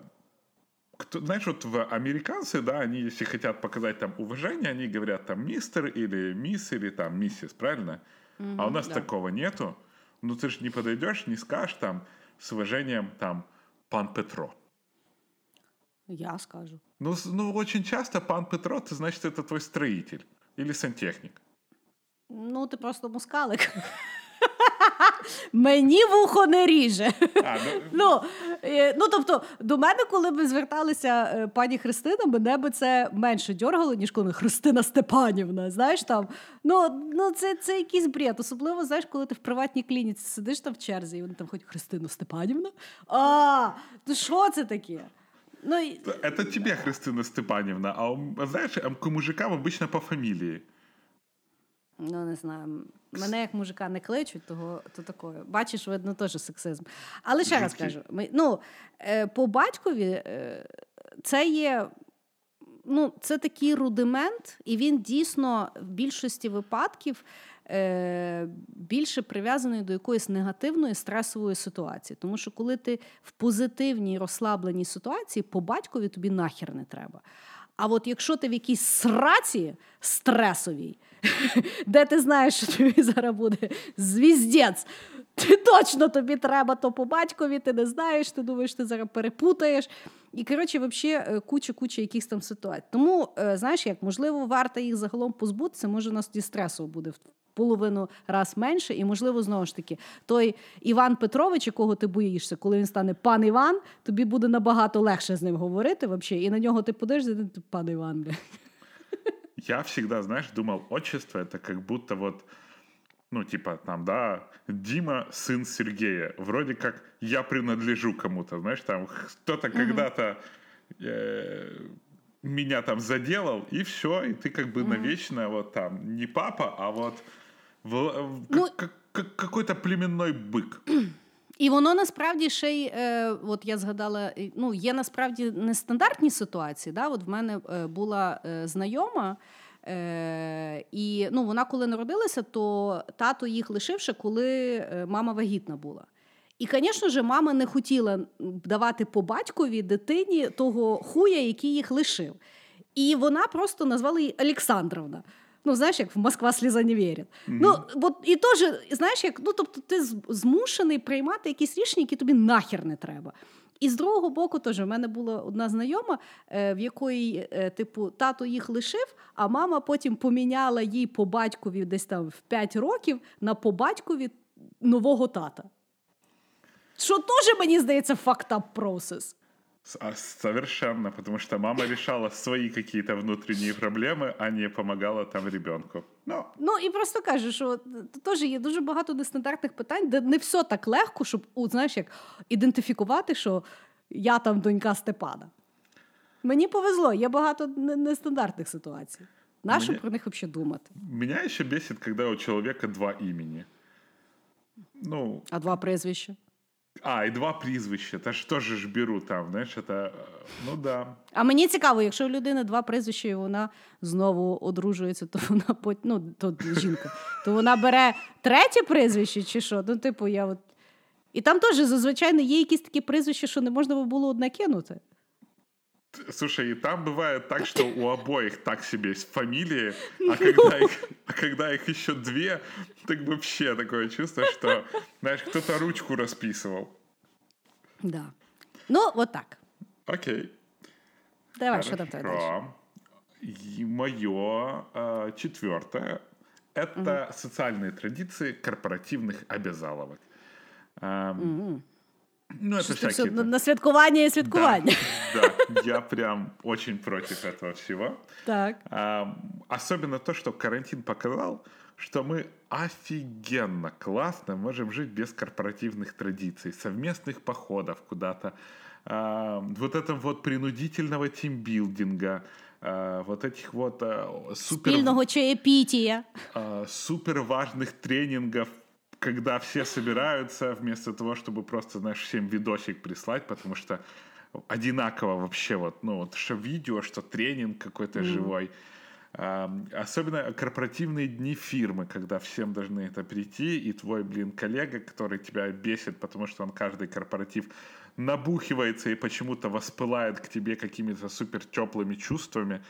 Кто, знаешь, вот в американцы, да, они, если хотят показать там уважение, они говорят там мистер или мисс или там миссис, правильно? а у нас да. такого нету. Ну, ты же не подойдешь, не скажешь там с уважением там пан Петро. Я скажу. Ну, ну, очень часто пан Петро, это значит, это твой строитель или сантехник. Ну, ти просто мускалик. Мені вухо не ріже. А, ну, Ну, е, ну тобто, до мене, коли ми зверталися е, пані Христина, мене би це менше дьоргало, ніж коли Христина Степанівна. Знаєш там. Ну, ну це, це якийсь бред. Особливо, знаєш, коли ти в приватній клініці сидиш там в черзі, і вони там ходять Христина Степанівна. А, ну що це таке? Ну, Это тебе, Христина Степанівна, а знаешь, к мужикам обычно по фамилии. Ну, не знаю. Мене як мужика не кличуть, того то такое. Бачиш, видно, теж сексизм. Але ще раз кажу: ми, ну, е, по батькові е, це є. Ну, це такий рудимент, і він дійсно в більшості випадків більше прив'язаний до якоїсь негативної стресової ситуації. Тому що коли ти в позитивній розслабленій ситуації, по батькові тобі нахер не треба. А от якщо ти в якійсь сраці стресовій, де ти знаєш, що тобі зараз буде звіздець, ти точно тобі треба то по батькові, ти не знаєш, ти думаєш, ти зараз перепутаєш. І, коротше, взагалі, куча-куча якихось там ситуацій. Тому, е, знаєш, як, можливо, варто їх загалом позбутися, може, у нас тоді стресу буде в половину раз менше, і можливо знову ж таки той Іван Петрович, якого ти боїшся, коли він стане пан Іван, тобі буде набагато легше з ним говорити, вообще, і на нього ти подивишся, і ти пан Іван. Бля. Я всегда, знаешь, думал, отчество это как будто вот, ну, типа, там, да, Дима, сын Сергея. Вроде как я принадлежу кому-то, знаешь, там кто-то когда-то э, меня там заделал, и все, и ты как бы навечно вот там не папа, а вот в- Ну- как- как- какой-то племенной бык. І воно насправді ще й, е, от я згадала, ну, є насправді нестандартні ситуації. Да? От в мене е, була е, знайома, е, і ну, вона коли народилася, то тато їх лишив ще, коли е, мама вагітна була. І, звісно ж, мама не хотіла давати по батькові дитині того хуя, який їх лишив. І вона просто назвала її Олександровна. Ну, знаєш, як в Москва сліза не вірить. Ну, от, і теж, знаєш, як, ну, тобто ти змушений приймати якісь рішення, які тобі нахер не треба. І з другого боку, теж, в мене була одна знайома, е, в якої, е, типу, тато їх лишив, а мама потім поміняла їй по батькові десь там в 5 років на по батькові нового тата. Що теж, мені здається, fucked up process. С- а, Совершенно, потому что мама решала свои какие-то внутренние проблемы, а не помогала там ребенку. Ну, Ну і просто кажу, що теж є дуже багато нестандартних питань, де не все так легко, щоб у, знаєш, як ідентифікувати, що я там донька Степана. Мені повезло, є багато нестандартних ситуацій. Нащо про них взагалі думати? Меня еще бесит, когда у человека два имени. Ну, А два прізвища. А, і два прізвища. Та ж теж ж беру там, знаєш, э, ну да. А мені цікаво, якщо у людини два прізвища, і вона знову одружується, то вона пот... ну, то жінка, то вона бере третє прізвище, чи що? Ну, типу, я от. І там теж зазвичай є якісь такі прізвища, що не можна було одне кинути. Слушай, и там бывает так, что у обоих так себе есть фамилии, а когда их, а когда их еще две, так вообще такое чувство, что, знаешь, кто-то ручку расписывал. Да. Ну, от так. Окей. Давай, що там в тебе далі? Хорошо. И мое э, четвертое – это социальные традиции корпоративных обязаловок. Эм, Ну, это Щось ти все всякие... на, там- на святкування і святкування. Да, я прям очень против этого всего. Так. Ам, Особенно то, что карантин показал, что мы офигенно классно можем жить без корпоративных традиций, совместных походов куда-то, ам, вот этого вот принудительного тимбилдинга, а, вот этих вот а, супер, Спільного чаєпітія. а, супер важных тренингов, когда все собираются вместо того, чтобы просто, знаешь, всем видосик прислать, потому что одинаково вообще вот, ну вот, что видео, что тренинг какой-то живой. Ам, Особенно корпоративные дни фирмы, когда всем должны это прийти, и твой, блин, коллега, который тебя бесит, потому что он каждый корпоратив набухивается и почему-то воспылает к тебе какими-то супер теплыми чувствами.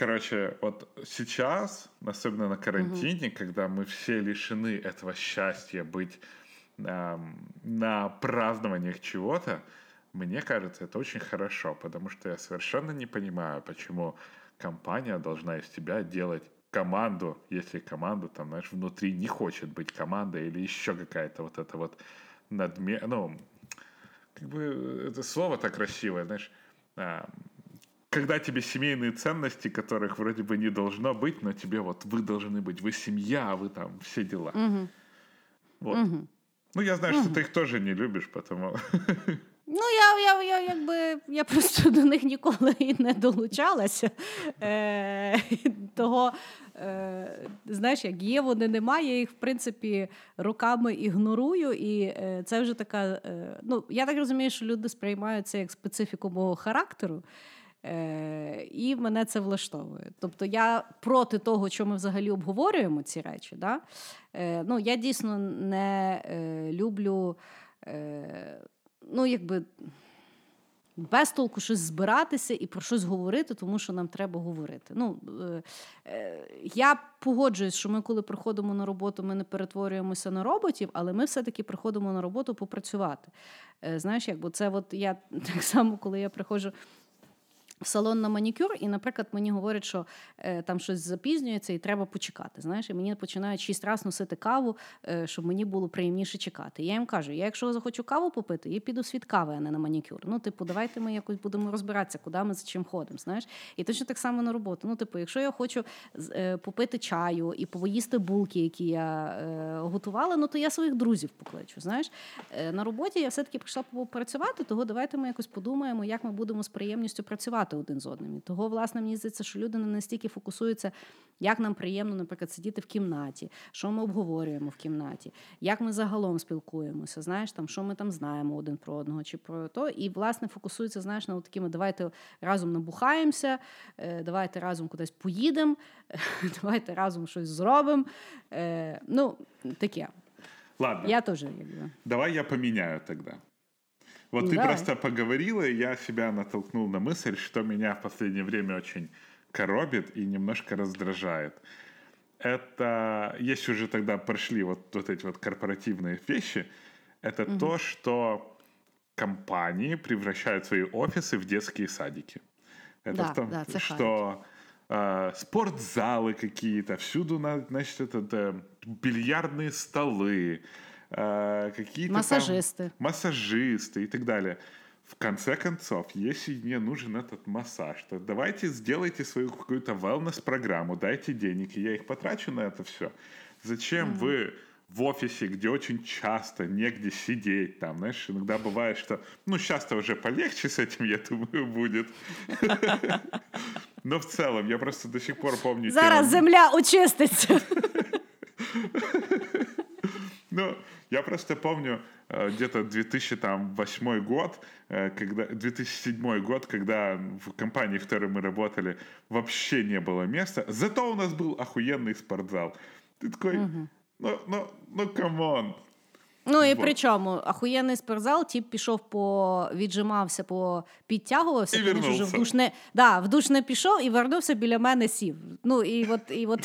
Короче, вот сейчас, особенно на карантине, когда мы все лишены этого счастья быть ам, на празднованиях чего-то, мне кажется, это очень хорошо, потому что я совершенно не понимаю, почему компания должна из тебя делать команду, если команда там, знаешь, внутри не хочет быть командой или еще какая-то вот эта вот надме... Ну, как бы это слово так красивое, знаешь, а, когда тебе семейные ценности, которых вроде бы не должно быть, но тебе вот вы должны быть, вы семья, вы там все дела. Вот. Ну, я знаю, что ты их тоже не любишь, потому... Ну, я, я, я, якби, я просто до них ніколи і не долучалася. Е, того, е, знаєш, як є, вони немає, я їх, в принципі, роками ігнорую. І е, це вже така. Е, ну, я так розумію, що люди сприймають це як специфіку мого характеру. Е, і мене це влаштовує. Тобто я проти того, що ми взагалі обговорюємо ці речі. Да? Е, ну, я дійсно не е, люблю. Е, ну, якби без толку щось збиратися і про щось говорити, тому що нам треба говорити. Ну, е, е, я погоджуюсь, що ми, коли приходимо на роботу, ми не перетворюємося на роботів, але ми все-таки приходимо на роботу попрацювати. Е, знаєш, як, це от я так само, коли я приходжу в салон на манікюр, і, наприклад, мені говорять, що е, там щось запізнюється і треба почекати. Знаєш, і мені починають шість разів носити каву, е, щоб мені було приємніше чекати. Я їм кажу: я, якщо захочу каву попити, я піду світ кави, а не на манікюр. Ну, типу, давайте ми якось будемо розбиратися, куди ми за чим ходимо. Знаєш, і точно так само на роботу. Ну, типу, якщо я хочу е, попити чаю і поїсти булки, які я е, готувала, ну то я своїх друзів покличу. Знаєш, е, на роботі я все таки прийшла попрацювати, того давайте ми якось подумаємо, як ми будемо з приємністю працювати працювати один з одним. І того, власне, мені здається, що люди не настільки фокусуються, як нам приємно, наприклад, сидіти в кімнаті, що ми обговорюємо в кімнаті, як ми загалом спілкуємося, знаєш, там, що ми там знаємо один про одного чи про то. І, власне, фокусуються, знаєш, на такими, давайте разом набухаємося, е, давайте разом кудись поїдемо, давайте разом щось зробимо. Е, ну, таке. Ладно. Я тоже якби. Давай я поменяю тогда. Вот ну, ты давай. просто поговорила, и я себя натолкнул на мысль, что меня в последнее время очень коробит и немножко раздражает. Это, если уже тогда прошли вот, вот эти вот корпоративные вещи, это угу. то, что компании превращают свои офисы в детские садики. Это да, в том, да, что э, спортзалы какие-то, всюду, значит, это, это бильярдные столы, э, какие-то массажисты. Там, массажисты и так далее. В конце концов, если мне нужен этот массаж, то давайте сделайте свою какую-то wellness-программу, дайте денег, и я их потрачу на это все. Зачем mm-hmm. вы в офисе, где очень часто негде сидеть, там, знаешь, иногда бывает, что, ну, сейчас-то уже полегче с этим, я думаю, будет. Но в целом, я просто до сих пор помню... Зараз земля очиститься. Ну, я просто помню э, где-то 2008 год, э, когда, 2007 год, когда в компании, в которой мы работали, вообще не было места. Зато у нас был охуенный спортзал. Ты такой, угу. ну, ну, ну, come on, Ну і при чому ахуєнний спортзал, тіп пішов по віджимався, по підтягувався, і що вже в душ не да, в душ не пішов і вернувся біля мене сів. Ну і от і от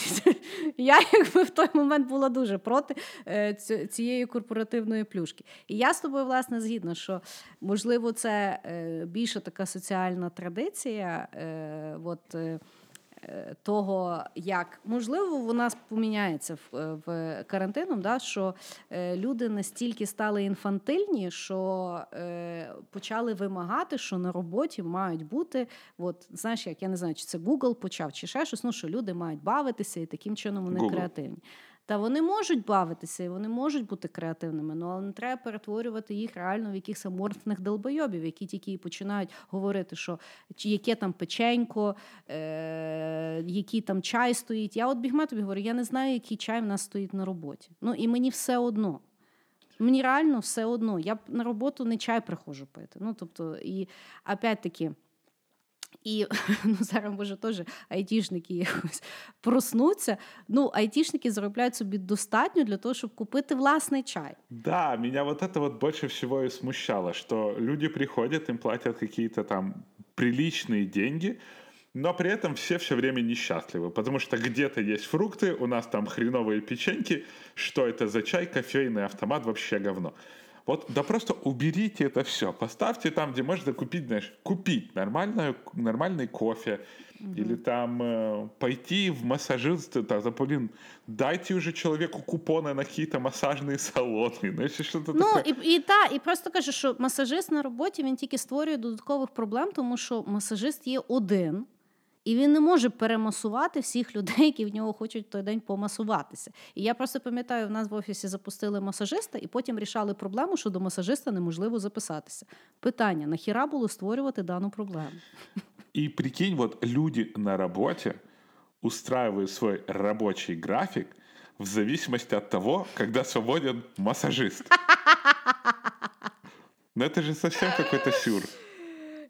я якби в той момент була дуже проти е, цієї корпоративної плюшки. І я з тобою власне згідна, що можливо це е, більше така соціальна традиція. Е, от, того, як можливо, вона поміняється в, е, в карантином, да, що е, люди настільки стали інфантильні, що е, почали вимагати, що на роботі мають бути, от знаєш, як я не знаю, чи це Google почав, чи ще щось, ну що люди мають бавитися і таким чином вони Google. креативні. Та вони можуть бавитися і вони можуть бути креативними, ну, але не треба перетворювати їх реально в якихось аморфних долбойобів, які тільки починають говорити, що яке там печенько, е- який там чай стоїть. Я от бігме тобі говорю, я не знаю, який чай в нас стоїть на роботі. Ну і мені все одно. Мені реально все одно. Я на роботу не чай приходжу пити. Ну, тобто, і опять-таки. І ну, зараз може теж айтішники якось проснуться. Ну, айтішники заробляють собі достатньо для того, щоб купити власний чай. Да, меня вот это вот больше всего и смущало, что люди приходят, им платят какие-то там приличные деньги, но при этом все все время несчастливы, потому что где-то есть фрукты, у нас там хреновые печеньки, что это за чай, кофейный автомат, вообще говно. Вот, да просто уберите это все, поставьте там, где можно купить, знаешь, купить нормальную, нормальный кофе, угу. или там э, пойти в массажист, да, блин, дайте уже человеку купони на какие-то массажные салони, ну, що-то Ну, таке. і, і, та, і просто кажу, що масажист на роботі, він тільки створює додаткових проблем, тому що масажист є один, і він не може перемасувати всіх людей, які в нього хочуть в той день помасуватися. І я просто пам'ятаю, в нас в офісі запустили масажиста, і потім рішали проблему, що до масажиста неможливо записатися. Питання: нахіра було створювати дану проблему? І прикинь, вот люди на роботі устраивают свой рабочий график в зависимости от того, когда свободен массажист. Ну это же совсем какой-то сюр.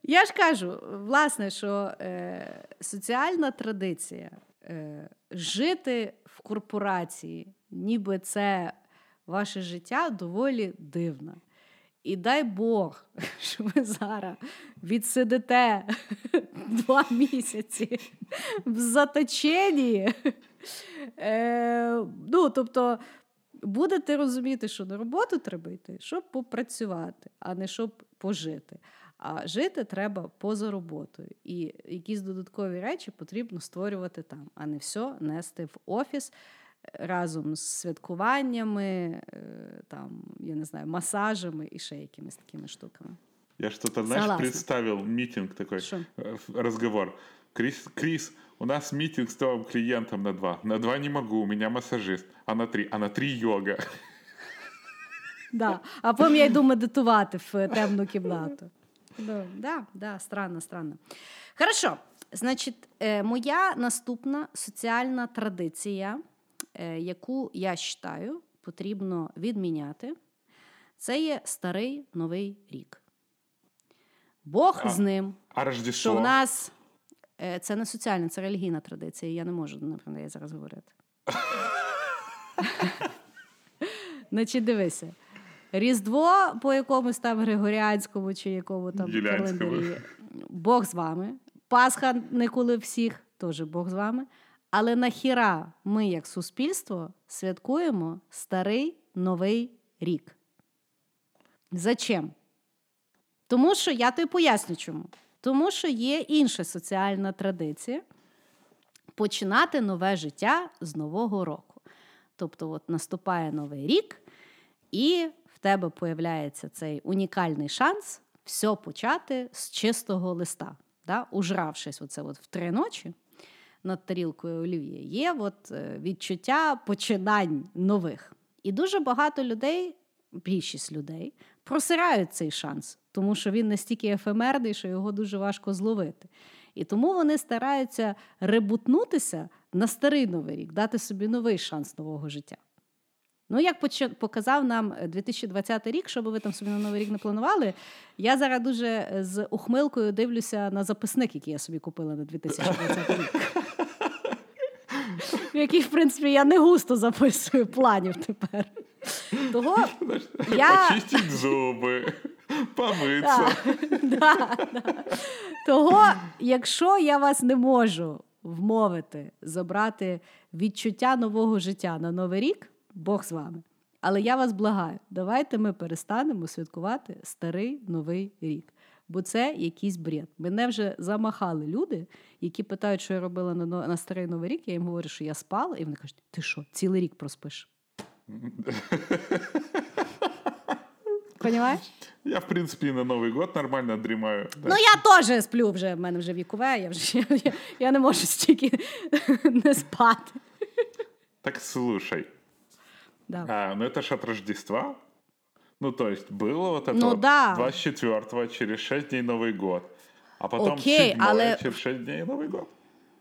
Я ж кажу, власне, що е, соціальна традиція е, жити в корпорації, ніби це ваше життя доволі дивна. І дай Бог, що ви зараз відсидите два місяці в заточенні. Е, ну, тобто, будете розуміти, що на роботу треба йти, щоб попрацювати, а не щоб пожити. А жити треба поза роботою. І якісь додаткові речі потрібно створювати там, а не все нести в офіс е, разом з святкуваннями, е, там, я не знаю, масажами і ще якимись такими штуками. Я что-то, знаешь, Согласна. представил митинг такой, Шо? э, разговор. Крис, Крис, у нас митинг с новым клиентом на два. На два не могу, у меня массажист. А на три? А на три йога. Да. А потім я йду медитувати в темну кімнату. Да, да, да, странно, странно. Хорошо. Значить, е, моя наступна соціальна традиція, е, яку я вважаю, потрібно відміняти, це є старий новий рік. Бог А, з ним, А Рождество? що в нас е, це не соціальна, це релігійна традиція. Я не можу напевно, я зараз говорити. Значить, дивися. Різдво по якомусь там Григоріанському чи якому там календарі. Бог з вами. Пасха не коли всіх, теж Бог з вами. Але нахіра ми, як суспільство, святкуємо старий новий рік. Зачем? Тому що я тобі поясню чому. Тому що є інша соціальна традиція починати нове життя з Нового року. Тобто, от наступає новий рік, і тебе появляється цей унікальний шанс все почати з чистого листа. Да? Ужравшись оце от в три ночі над тарілкою олів'є, є от е, відчуття починань нових. І дуже багато людей, більшість людей, просирають цей шанс, тому що він настільки ефемерний, що його дуже важко зловити. І тому вони стараються ребутнутися на старий новий рік, дати собі новий шанс нового життя. Ну, як показав нам е, 2020 рік, що би ви там собі на новий рік не планували, я зараз дуже е, з ухмилкою дивлюся на записник, який я собі купила на 2020 рік. В який, в принципі, я не густо записую планів тепер. Того я... Почистить зуби, помыться. да, да. Того, якщо я вас не можу вмовити забрати відчуття нового життя на новий рік, Бог з вами. Але я вас благаю, давайте ми перестанемо святкувати старий новий рік. Бо це якийсь бред. Мене вже замахали люди, які питають, що я робила на, на старий новий рік. Я їм говорю, що я спала, і вони кажуть: ти що, цілий рік проспиш? Понімаєш? Я, в принципе, и на Новый год нормально дремаю. Да. Ну, я теж сплю вже, в мене вже вікове, я вже я, я, я не можу стільки не спати. Так слушай, Да. а, ну это ж от Рождества. Ну, то есть было вот это Ну вот да. 24-го, через 6 дней Новый год. А потом Окей, 7 але- через 6 дней Новый год.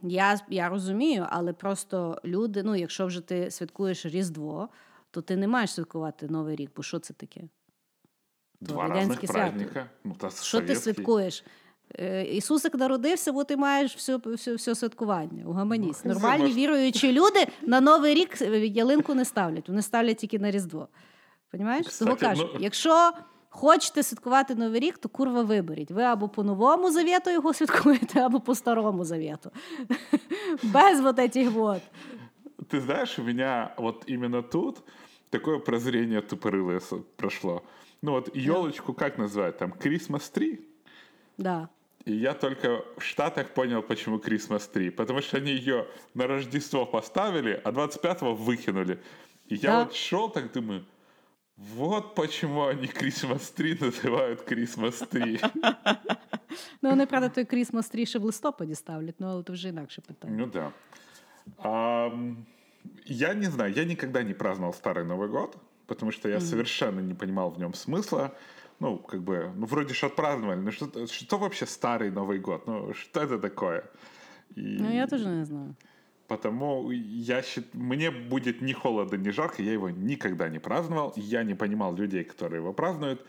Я, я розумію, але просто люди, ну, якщо вже ти святкуєш Різдво, то ти не маєш святкувати Новий рік, бо що це таке? То Два радянське разных свято. праздника. Ну, то Що ти советский. святкуєш? Е, Ісусик народився, бо ти маєш все, все, все святкування. Угаманісь. Ну, Нормальні може- віруючі люди на Новий рік е, ялинку не ставлять, вони ставлять тільки на Різдво. Понімаєш? Того Кстати, кажу, ну- якщо хочете святкувати Новий рік, то курва виберіть. Ви або по новому завіту його святкуєте, або по старому завіту. Без вот этих вот. Ты знаешь, у меня вот именно тут такое прозрение тупорылое с- прошло. Ну вот елочку как называют? Там Christmas tree? Да. И я только в Штатах понял, почему Christmas tree. Потому что они ее на Рождество поставили, а 25-го выкинули. И я Да. вот шел так думаю, вот почему они Christmas tree называют Christmas tree. Ну, вони, правда, той Крісмас тріше в листопаді ставлять, ну, але то вже інакше питання. Ну да. Ам, я не знаю, я никогда не праздновал Старый Новый год, потому что я совершенно не понимал в нем смысла. Ну, как бы, ну, вроде же отпраздновали, ну что, что вообще Старый Новый год? Ну, что это такое? И Ну, я теж не знаю. Потому я счит... мне будет ни холодно, ни жарко, я его никогда не праздновал, я не понимал людей, которые его празднуют.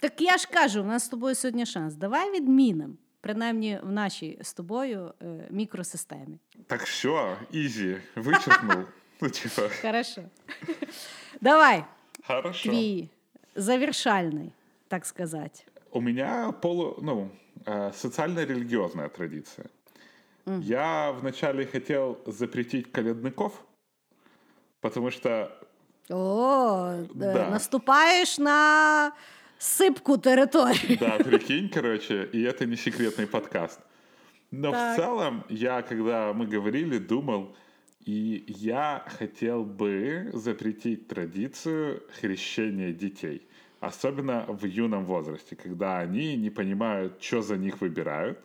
Так я ж кажу, у нас з тобою сьогодні шанс. Давай відмінимо, принаймні в нашій з тобою е, мікросистемі. Так все, изи, вычеркнул. Ну, типа, Хорошо. Давай, хорошо. твій завершальний, так сказати. У меня полу, ну, э, социально-религиозная традиция. Я вначале хотел запретить колядников, потому что О, Да. наступаєш на сипку територію. Да, прикинь, короче, и это не секретный подкаст. Но Так. в целом, я, когда мы говорили, думал, и я хотел бы запретить традицию хрещения детей. Особенно в юном возрасте, когда они не понимают, что за них выбирают,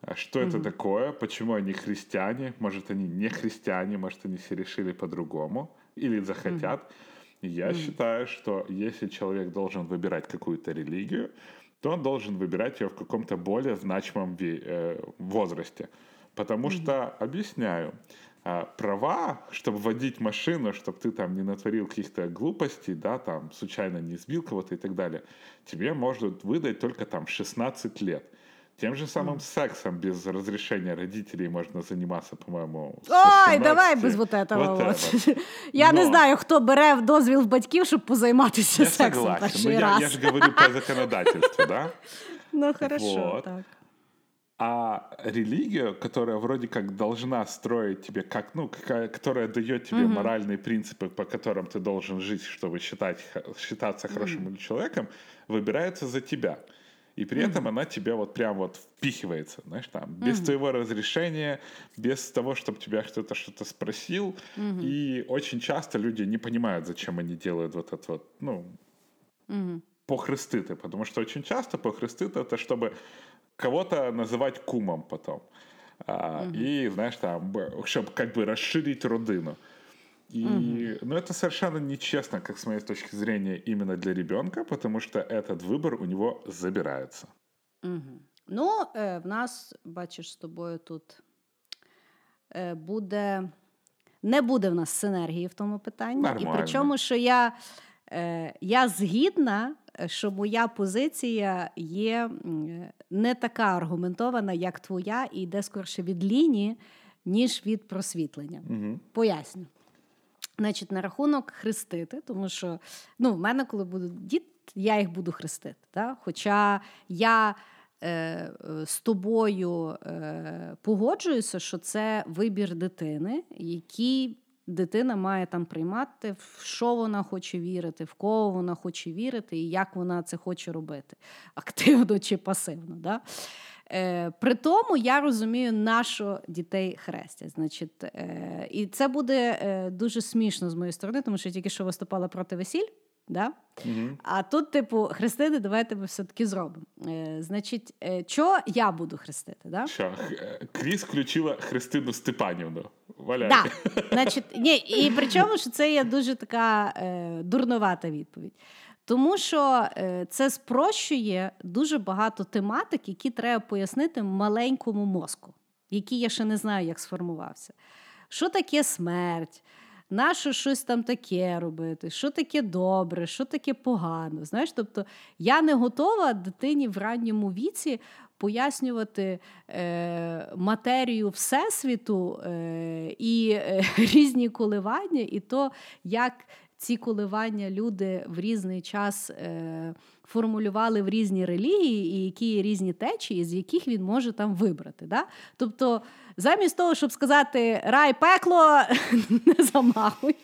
а что это такое, почему они христиане, может, они не христиане, может, они все решили по-другому или захотят. И я считаю, что если человек должен выбирать какую-то религию, то он должен выбирать ее в каком-то более значимом э, возрасте. Потому что, объясняю, права, чтобы водить машину, чтобы ты там не натворил каких-то глупостей, да, там случайно не сбил кого-то и так далее, тебе может выдать только там 16 лет. Тем же самым сексом без разрешения родителей можно заниматься, по-моему, Ой, 18. давай без вот этого. Вот вот. Я не Но- знаю, хто бере в дозвіл в батьків, щоб позайматися Я сексом согласен. Но я, раз. я же говорю по законодательству, да? Ну, хорошо, Вот. так. А религия, которая вроде как должна строить тебе, как, ну, какая, которая дает тебе моральные принципы, по которым ты должен жить, чтобы считать, считаться хорошим человеком, выбирается за тебя. И при этом она тебя вот прям вот впихивается, знаешь, там, без твоего разрешения, без того, чтобы тебя кто-то что-то спросил. И очень часто люди не понимают, зачем они делают вот это вот, ну, похрестыты, потому что очень часто похрестыты это чтобы кого-то называть кумом потом. А, И, знаешь, там, чтобы как бы расширить родину. И, ну, это совершенно нечестно, как с моей точки зрения, именно для ребенка, потому что этот выбор у него забирается. Ну, е, в нас, бачиш, з тобою тут е, буде. Не буде в нас синергії в тому питанні. Нормально. І причому, що я, е, я згідна, е, що моя позиція є не така аргументована, як твоя, і йде скорше від лінії, ніж від просвітлення. Поясню. Значить, на рахунок хрестити, тому що ну, в мене, коли будуть діти, я їх буду хрестити. Да? Хоча я е, з тобою е, погоджуюся, що це вибір дитини, який дитина має там приймати, в що вона хоче вірити, в кого вона хоче вірити і як вона це хоче робити, активно чи пасивно. Да? Е, при тому я розумію, на що дітей хрестять. Значить, е, і це буде е, дуже смішно з моєї сторони, тому що я тільки що виступала проти весіль. Да? А тут, типу, хрестити, давайте ми все-таки зробимо. Е, значить, е, що я буду хрестити? Да? Що, е, Кріс включила Христину Степанівну. Валяй. Да. Значить, ні, і причому що це є дуже така е, дурновата відповідь. Тому що е, це спрощує дуже багато тематик, які треба пояснити маленькому мозку, який я ще не знаю, як сформувався. Що таке смерть? Нащо щось там таке робити? Що таке добре, що таке погано? Знаєш, тобто я не готова дитині в ранньому віці пояснювати е, матерію Всесвіту е, і е, різні коливання, і то, як ці коливання люди в різний час е, формулювали в різні релігії, і які різні течії, з яких він може там вибрати. Да? Тобто, замість того, щоб сказати рай, пекло, не замахуй.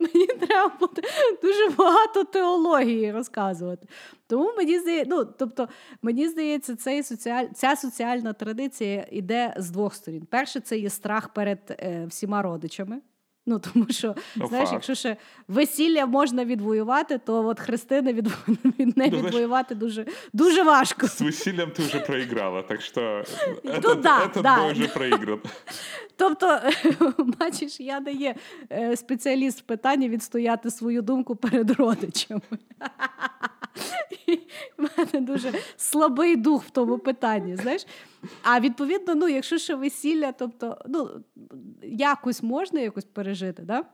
Мені треба буде дуже багато теології розказувати. Тому мені здається, ну, тобто, мені здається, цей соціаль... ця соціальна традиція йде з двох сторін. Перше, це є страх перед е, всіма родичами. Ну, тому що, Ну, знаєш, факт. якщо ще весілля можна відвоювати, то от хрестини від... від... не Ну, знаєш- відвоювати дуже, дуже важко. С весельем ты уже проиграла, так что Ну этот, да, этот да. бой уже проигран. Тобто, бачиш, я не є е, спеціаліст в питанні відстояти свою думку перед родичами. В мене дуже слабий дух в тому питанні. знаєш. А відповідно, ну, якщо ще весілля, тобто, ну, якось можна якось пережити, да?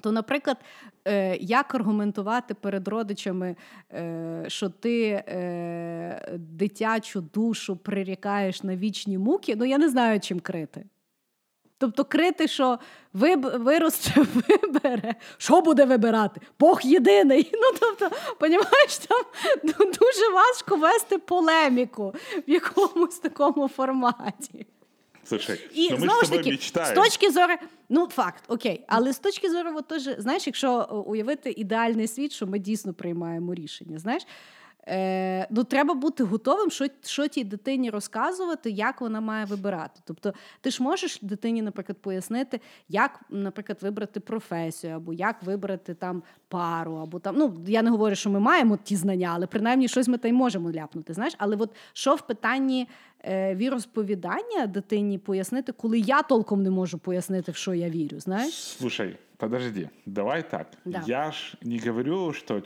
То, наприклад, е, як аргументувати перед родичами, е, що ти е, дитячу душу прирікаєш на вічні муки, ну я не знаю, чим крити. Тобто крити, що виб, виросте, вибере, що буде вибирати? Бог єдиний. Ну, тобто, понімаєш, там дуже важко вести полеміку в якомусь такому форматі. Слушай, І ну знову с ж таки, з точки зору, ну факт, окей, але з точки зору, от теж, знаєш, якщо уявити ідеальний світ, що ми дійсно приймаємо рішення, знаєш. Е, ну, треба бути готовим, що, що тій дитині розказувати, як вона має вибирати. Тобто, ти ж можеш дитині, наприклад, пояснити, як, наприклад, вибрати професію, або як вибрати там пару, або там. Ну, я не говорю, що ми маємо ті знання, але принаймні щось ми та й можемо ляпнути. Знаєш, але от що в питанні е, віросповідання дитині пояснити, коли я толком не можу пояснити, в що я вірю, знаєш? Слушай, подожди, давай так. Да. Я ж не говорю, что э,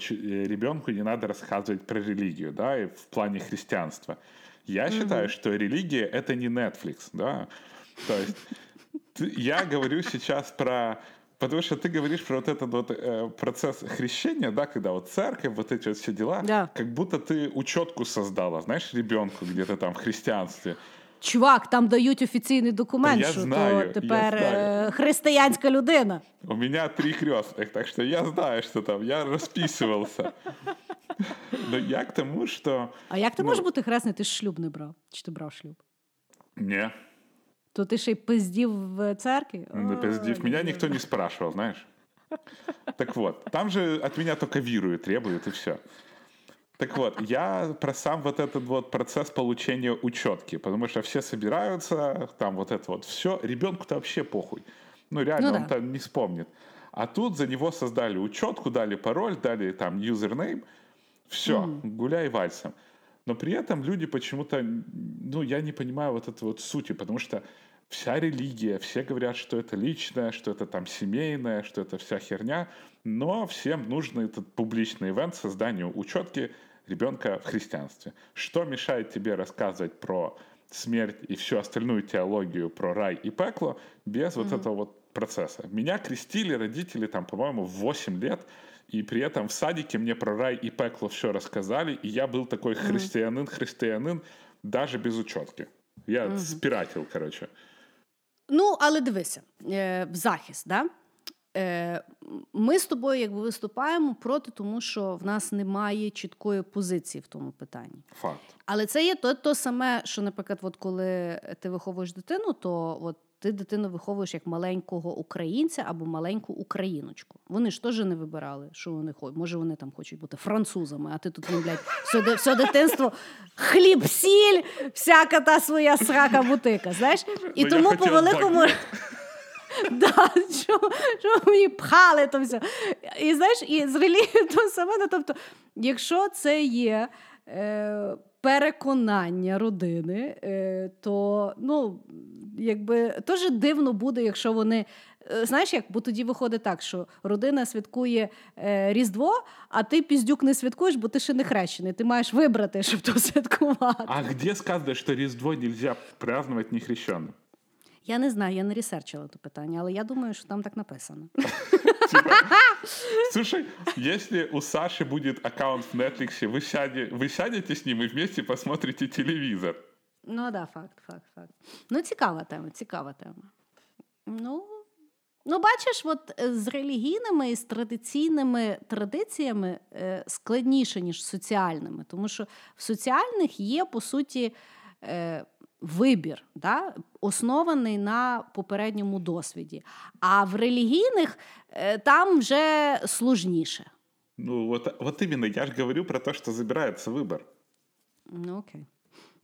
ребенку не надо рассказывать про религию, да, и в плане христианства. Я считаю, что религия это не Netflix, да. То есть я говорю сейчас про Потому что ты говоришь про вот этот вот э, процесс хрещения, да, когда вот церковь, вот эти вот все дела, Да. как будто ты учетку создала, знаешь, ребенку где-то там в христианстве. Чувак, там дають офіційний документ, я що знаю, то тепер знаю. е, християнська людина. У меня три крестных, так что я знаю, что там, я расписывался. Но я к тому, что... А як ти Ну. можеш бути хресний? Ти ж шлюб не брав? Чи ти брав шлюб? Не, То ти ще й пиздів в церкві? не пиздив. Ой, Меня ні. никто не спрашивал, знаешь. Так вот, там же от меня только вируют, требуют и все. Так вот, я про сам вот этот вот процесс получения учетки, потому что все собираются, там вот это вот все, ребенку-то вообще похуй. Ну реально, Ну он да. там не вспомнит. А тут за него создали учетку, дали пароль, дали там юзернейм, все, гуляй вальсом. Но при этом люди почему-то, ну, я не понимаю вот этой вот сути, потому что вся религия, все говорят, что это личное, что это там семейное, что это вся херня, но всем нужен этот публичный ивент созданию учетки ребенка в христианстве. Что мешает тебе рассказывать про смерть и всю остальную теологию про рай и пекло без вот этого вот процесса? Меня крестили родители там, по-моему, в 8 лет, и при этом в садике мне про рай и пекло все рассказали, и я был такой христианин-христианин даже без учетки. Я спиратил, короче. Ну, але дивися, е, в захист, да? Е, ми з тобою якби виступаємо проти, тому що в нас немає чіткої позиції в тому питанні. Факт. Але це є то, то саме, що, наприклад, от коли ти виховуєш дитину, то от ти дитину виховуєш як маленького українця або маленьку україночку. Вони ж теж не вибирали, що вони хочуть. Може, вони там хочуть бути французами, а ти тут їм, блядь, все, все дитинство хліб, сіль, всяка та своя срака бутика. Знаєш? І Ну, тому по великому. Да, що, що мені пхали то все. І знаєш, і з релігією то саме. Ну, тобто, якщо це є е, переконання родини, е, то ну, якби теж дивно буде, якщо вони. е, Знаєш, як? Бо тоді виходить так, що родина святкує е, Різдво, а ти піздюк не святкуєш, бо ти ще не хрещений. Ти маєш вибрати, щоб то святкувати. А где сказано, что Різдво нельзя праздновать нехрещенным? Я не знаю, я не ресерчила то питання, але я думаю, що там так написано. Слушай, если у Саши будет аккаунт в Netflix, вы, сяде, вы сядете с ним и вместе посмотрите телевизор. Ну да, факт, факт, факт. Ну, цікава тема, цікава тема. Ну, ну бачиш, от е, з релігійними і з традиційними традиціями е, складніше, ніж з соціальними, тому що в соціальних є, по суті, е, вибір, да? оснований на попередньому досвіді. А в релігійних е, там вже сложніше. Ну, вот, вот именно, я же говорю про то, что забирается выбор. Ну, окей.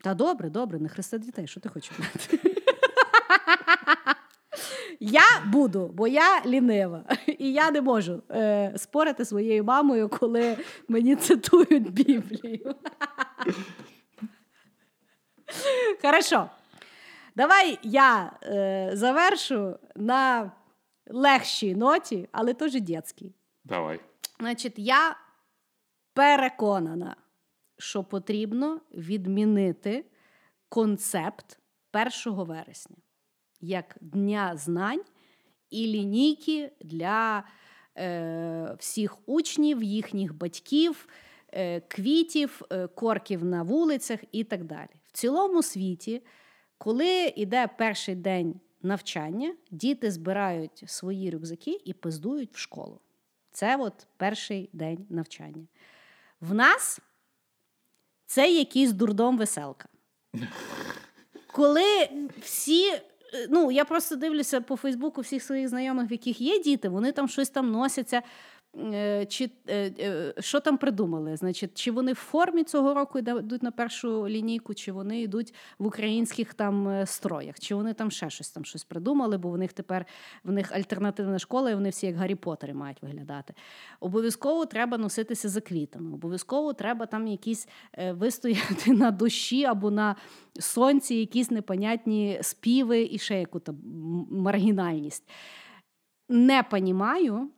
Та добре, добре, не хрести дітей, що ти хочеш? Я буду, бо я лінива, і я не можу е, спорити своєю мамою, коли мені цитують Біблію. Хорошо. Давай я е, завершу на легшій ноті, але теж дітській. Давай. Значить, я переконана, що потрібно відмінити концепт 1 вересня як Дня знань і лінійки для е, всіх учнів, їхніх батьків, е, квітів, е, корків на вулицях і так далі. В цілому світі, коли йде перший день навчання, діти збирають свої рюкзаки і пиздують в школу. Це от перший день навчання. В нас це якийсь дурдом веселка. коли всі. Ну, я просто дивлюся по Фейсбуку всіх своїх знайомих, в яких є діти, вони там щось там носяться. Е, Чи е, е, що там придумали? Значить, чи вони в формі цього року йдуть на першу лінійку, чи вони йдуть в українських там строях, чи вони там ще щось там щось придумали, бо в них тепер в них альтернативна школа, і вони всі як Гаррі Поттери мають виглядати. Обов'язково треба носитися за квітами. Обов'язково треба там якісь вистояти на дощі або на сонці, якісь непонятні співи і ще яку-то маргінальність. Не понімаю,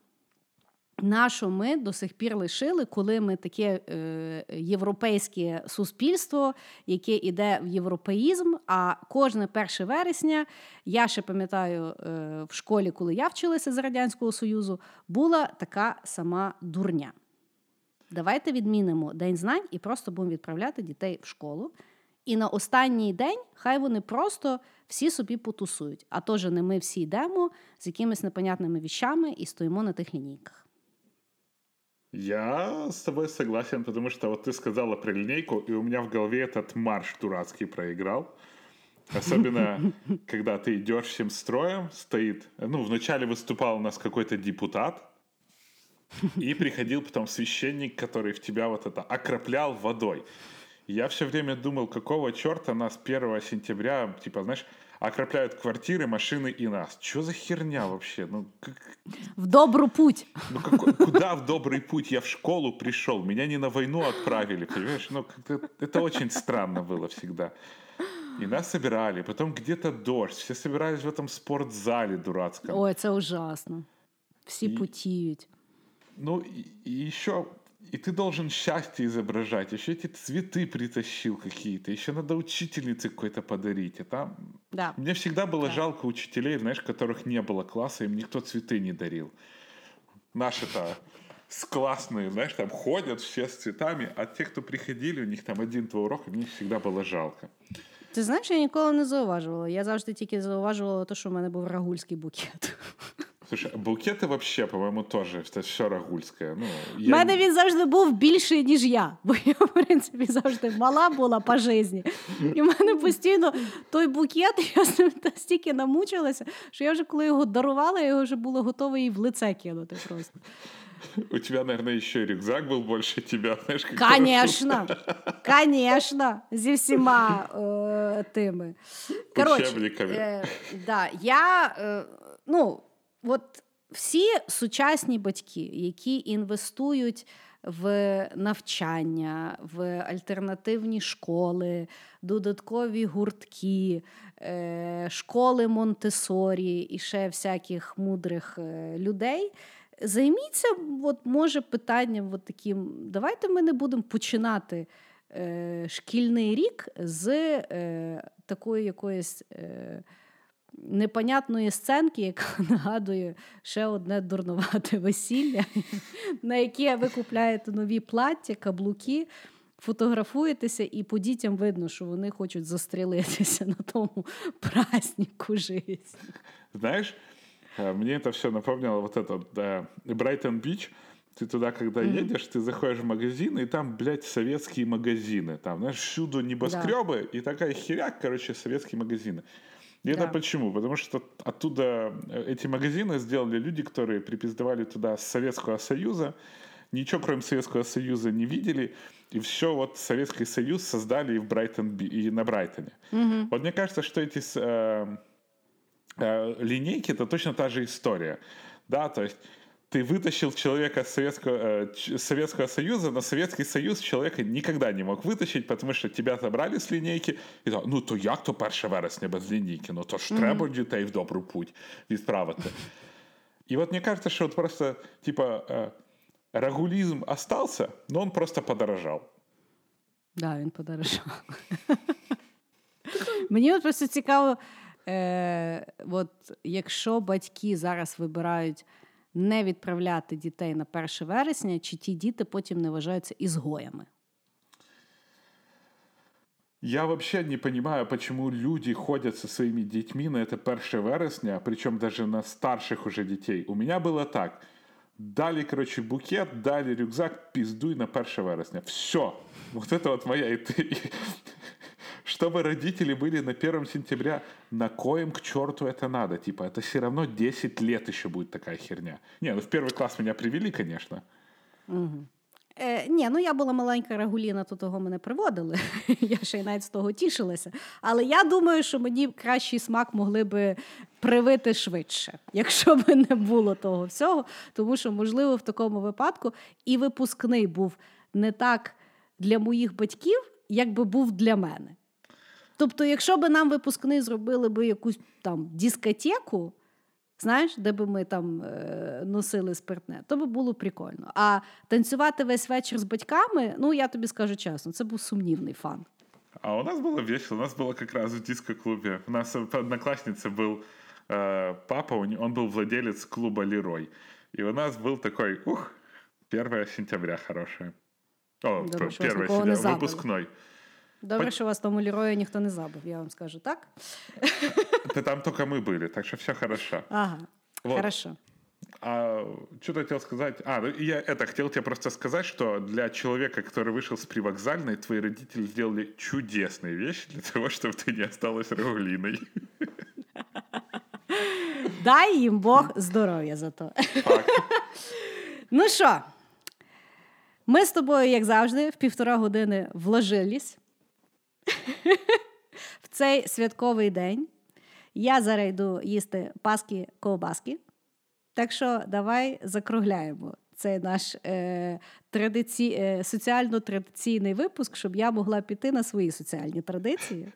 на що ми до сих пір лишили, коли ми таке е, європейське суспільство, яке йде в європеїзм, а кожне 1 вересня, я ще пам'ятаю е, в школі, коли я вчилася з Радянського Союзу, була така сама дурня. Давайте відмінимо День знань і просто будемо відправляти дітей в школу. І на останній день хай вони просто всі собі потусують. А теж не ми всі йдемо з якимись непонятними віщами і стоїмо на тих лінійках. Я с тобой согласен, потому что вот ты сказала про линейку, и у меня в голове этот марш дурацкий проиграл. Особенно, когда ты идешь всем строем, стоит... Ну, вначале выступал у нас какой-то депутат, и приходил потом священник, который в тебя вот это окроплял водой. Я все время думал, какого черта нас 1 сентября, типа, знаешь, окропляют квартиры, машины и нас. Что за херня вообще? Ну, как- В добру путь. ну какой- куда в добрый путь я в школу пришел? Меня не на войну отправили, понимаешь? Ну, как-то это очень странно было всегда. И нас собирали, потом где-то дождь, все собирались в этом спортзале дурацком. Ой, це ужасно. Всі І- потіють. Ну, и, и еще, и ты должен счастье изображать, еще эти цветы притащил какие-то, еще надо учительнице какой-то подарить. А там... Да. Мне всегда было Да. жалко учителей, знаешь, которых не было класса, им никто цветы не дарил. Наши-то с классные, знаешь, там ходят все с цветами, а те, кто приходили, у них там один-два урока, мне всегда было жалко. Ти знаєш, я ніколи не зауважувала. Я завжди тільки зауважувала те, що в мене був рагульський букет. Слушай, а букеты вообще, по-моему, тоже это все рагульское. Ну, У я мене не- він завжди був більший, ніж я, бо я, в принципі, завжди мала була по житті. І в мене постійно той букет, я з ним настільки намучилася, що я вже коли його дарувала, я його вже була готова їй в лице кинути просто. У тебя, наверное, еще и рюкзак был больше тебя, знаешь, как Конечно, конечно, зі всіма е, тими. Коротше, Учебниками. е, да, я, е, ну, от всі сучасні батьки, які інвестують в навчання, в альтернативні школи, додаткові гуртки, е, школи Монтесорі і ще всяких мудрих е, людей. Займіться, от, може, питанням от таким. Давайте ми не будемо починати е, шкільний рік з е, такої якоїсь е, непонятної сценки, яка нагадує ще одне дурнувате весілля, на яке ви купляєте нові плаття, каблуки. Фотографуєтеся, і по дітям видно, що вони хочуть застрілитися на тому празднику житті. Знаешь, э, мне это все напомнило вот этот да, Брайтон-Бич. Ты туда, когда едешь, ты заходишь в магазин, и там, блядь, советские магазины. Там, знаешь, всюду небоскребы, и такая херяк, короче, советские магазины. И Да. это почему? Потому что оттуда э, эти магазины сделали люди, которые припиздавали туда с Советского Союза, ничего кроме Советского Союза не видели, и все вот Советский Союз создали и в Брайтон и на Брайтоне. Вот мне кажется, что эти э, э, линейки это точно та же история, да, то есть ты вытащил человека с Советского, э, ч- с Советского Союза, но Советский Союз человека никогда не мог вытащить, потому что тебя забрали с лінійки, і то, ну то як то 1 вересня без лінійки? Ну то ж треба дітей в добру путь відправити. И вот мне кажется, что вот просто, типа, э, рагулизм остался, но он просто подорожал. Да, він подорожав. Мені от просто цікаво, е, от якщо батьки зараз вибирають не відправляти дітей на 1 вересня, чи ті діти потім не вважаються ізгоями? Я вообще не понимаю, почему люди ходят со своими детьми на это 1 вересня, причем даже на старших уже детей. У меня было так. Дали, короче, букет, дали рюкзак, пиздуй на 1 вересня. Все. Вот это вот моя... И ты... Что чтобы родители были на 1 сентября, на коем к черту это надо? Типа, это все равно 10 лет еще будет такая херня. Не, ну в первый класс меня привели, конечно. Е, ні, ну я була маленька регуліна, то того мене приводили. я ще й навіть з того тішилася. Але я думаю, що мені кращий смак могли би привити швидше, якщо б не було того всього. Тому що, можливо, в такому випадку і випускний був не так для моїх батьків, як би був для мене. Тобто, якщо б нам випускний зробили би якусь там дискотеку, знаєш, де би ми там е, носили спиртне, то би було прикольно. А танцювати весь вечір з батьками, ну я тобі скажу чесно, це був сумнівний фан. А у нас было весело. У нас было как раз в диско-клубе. У нас в однокласснице был э, папа, у не- он был владелец клуба «Лерой». И у нас был такой, ух, 1 сентября хорошее. О, Добре, що 1 вас нікого не сентября, забили. выпускной. Добре, Хоч- що вас тому лірою ніхто не забив, я вам скажу, так? Да там только мы были, так что все хорошо. Ага, Вот. хорошо. А что-то хотел сказать. А, ну я это хотел тебе просто сказать, что для человека, который вышел с привокзальной, твои родители сделали чудесные вещи для того, чтобы ты не осталась регулиной. Дай їм Бог здоров'я за то. Факт. Ну що, ми з тобою, як завжди, в півтора години вложились в цей святковий день. Я зараз йду їсти паски ковбаски. Так що давай закругляємо цей наш е, традиці... е, соціально-традиційний випуск, щоб я могла піти на свої соціальні традиції.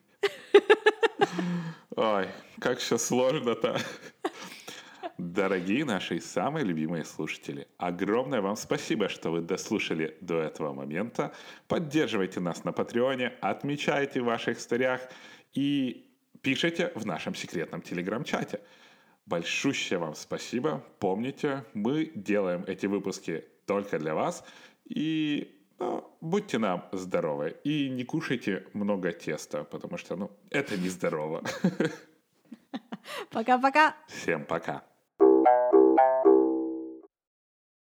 Ой, как все сложно-то. Дорогие наши самые любимые слушатели, огромное вам спасибо, что вы дослушали до этого момента. Поддерживайте нас на Патреоне, отмечайте в ваших историях и пишите в нашем секретном телеграм-чате. Большущее вам спасибо. Помните, мы делаем эти выпуски только для вас. И ну, будьте нам здоровы. И не кушайте много теста, потому что ну, это нездорово. Пока-пока! Всем пока.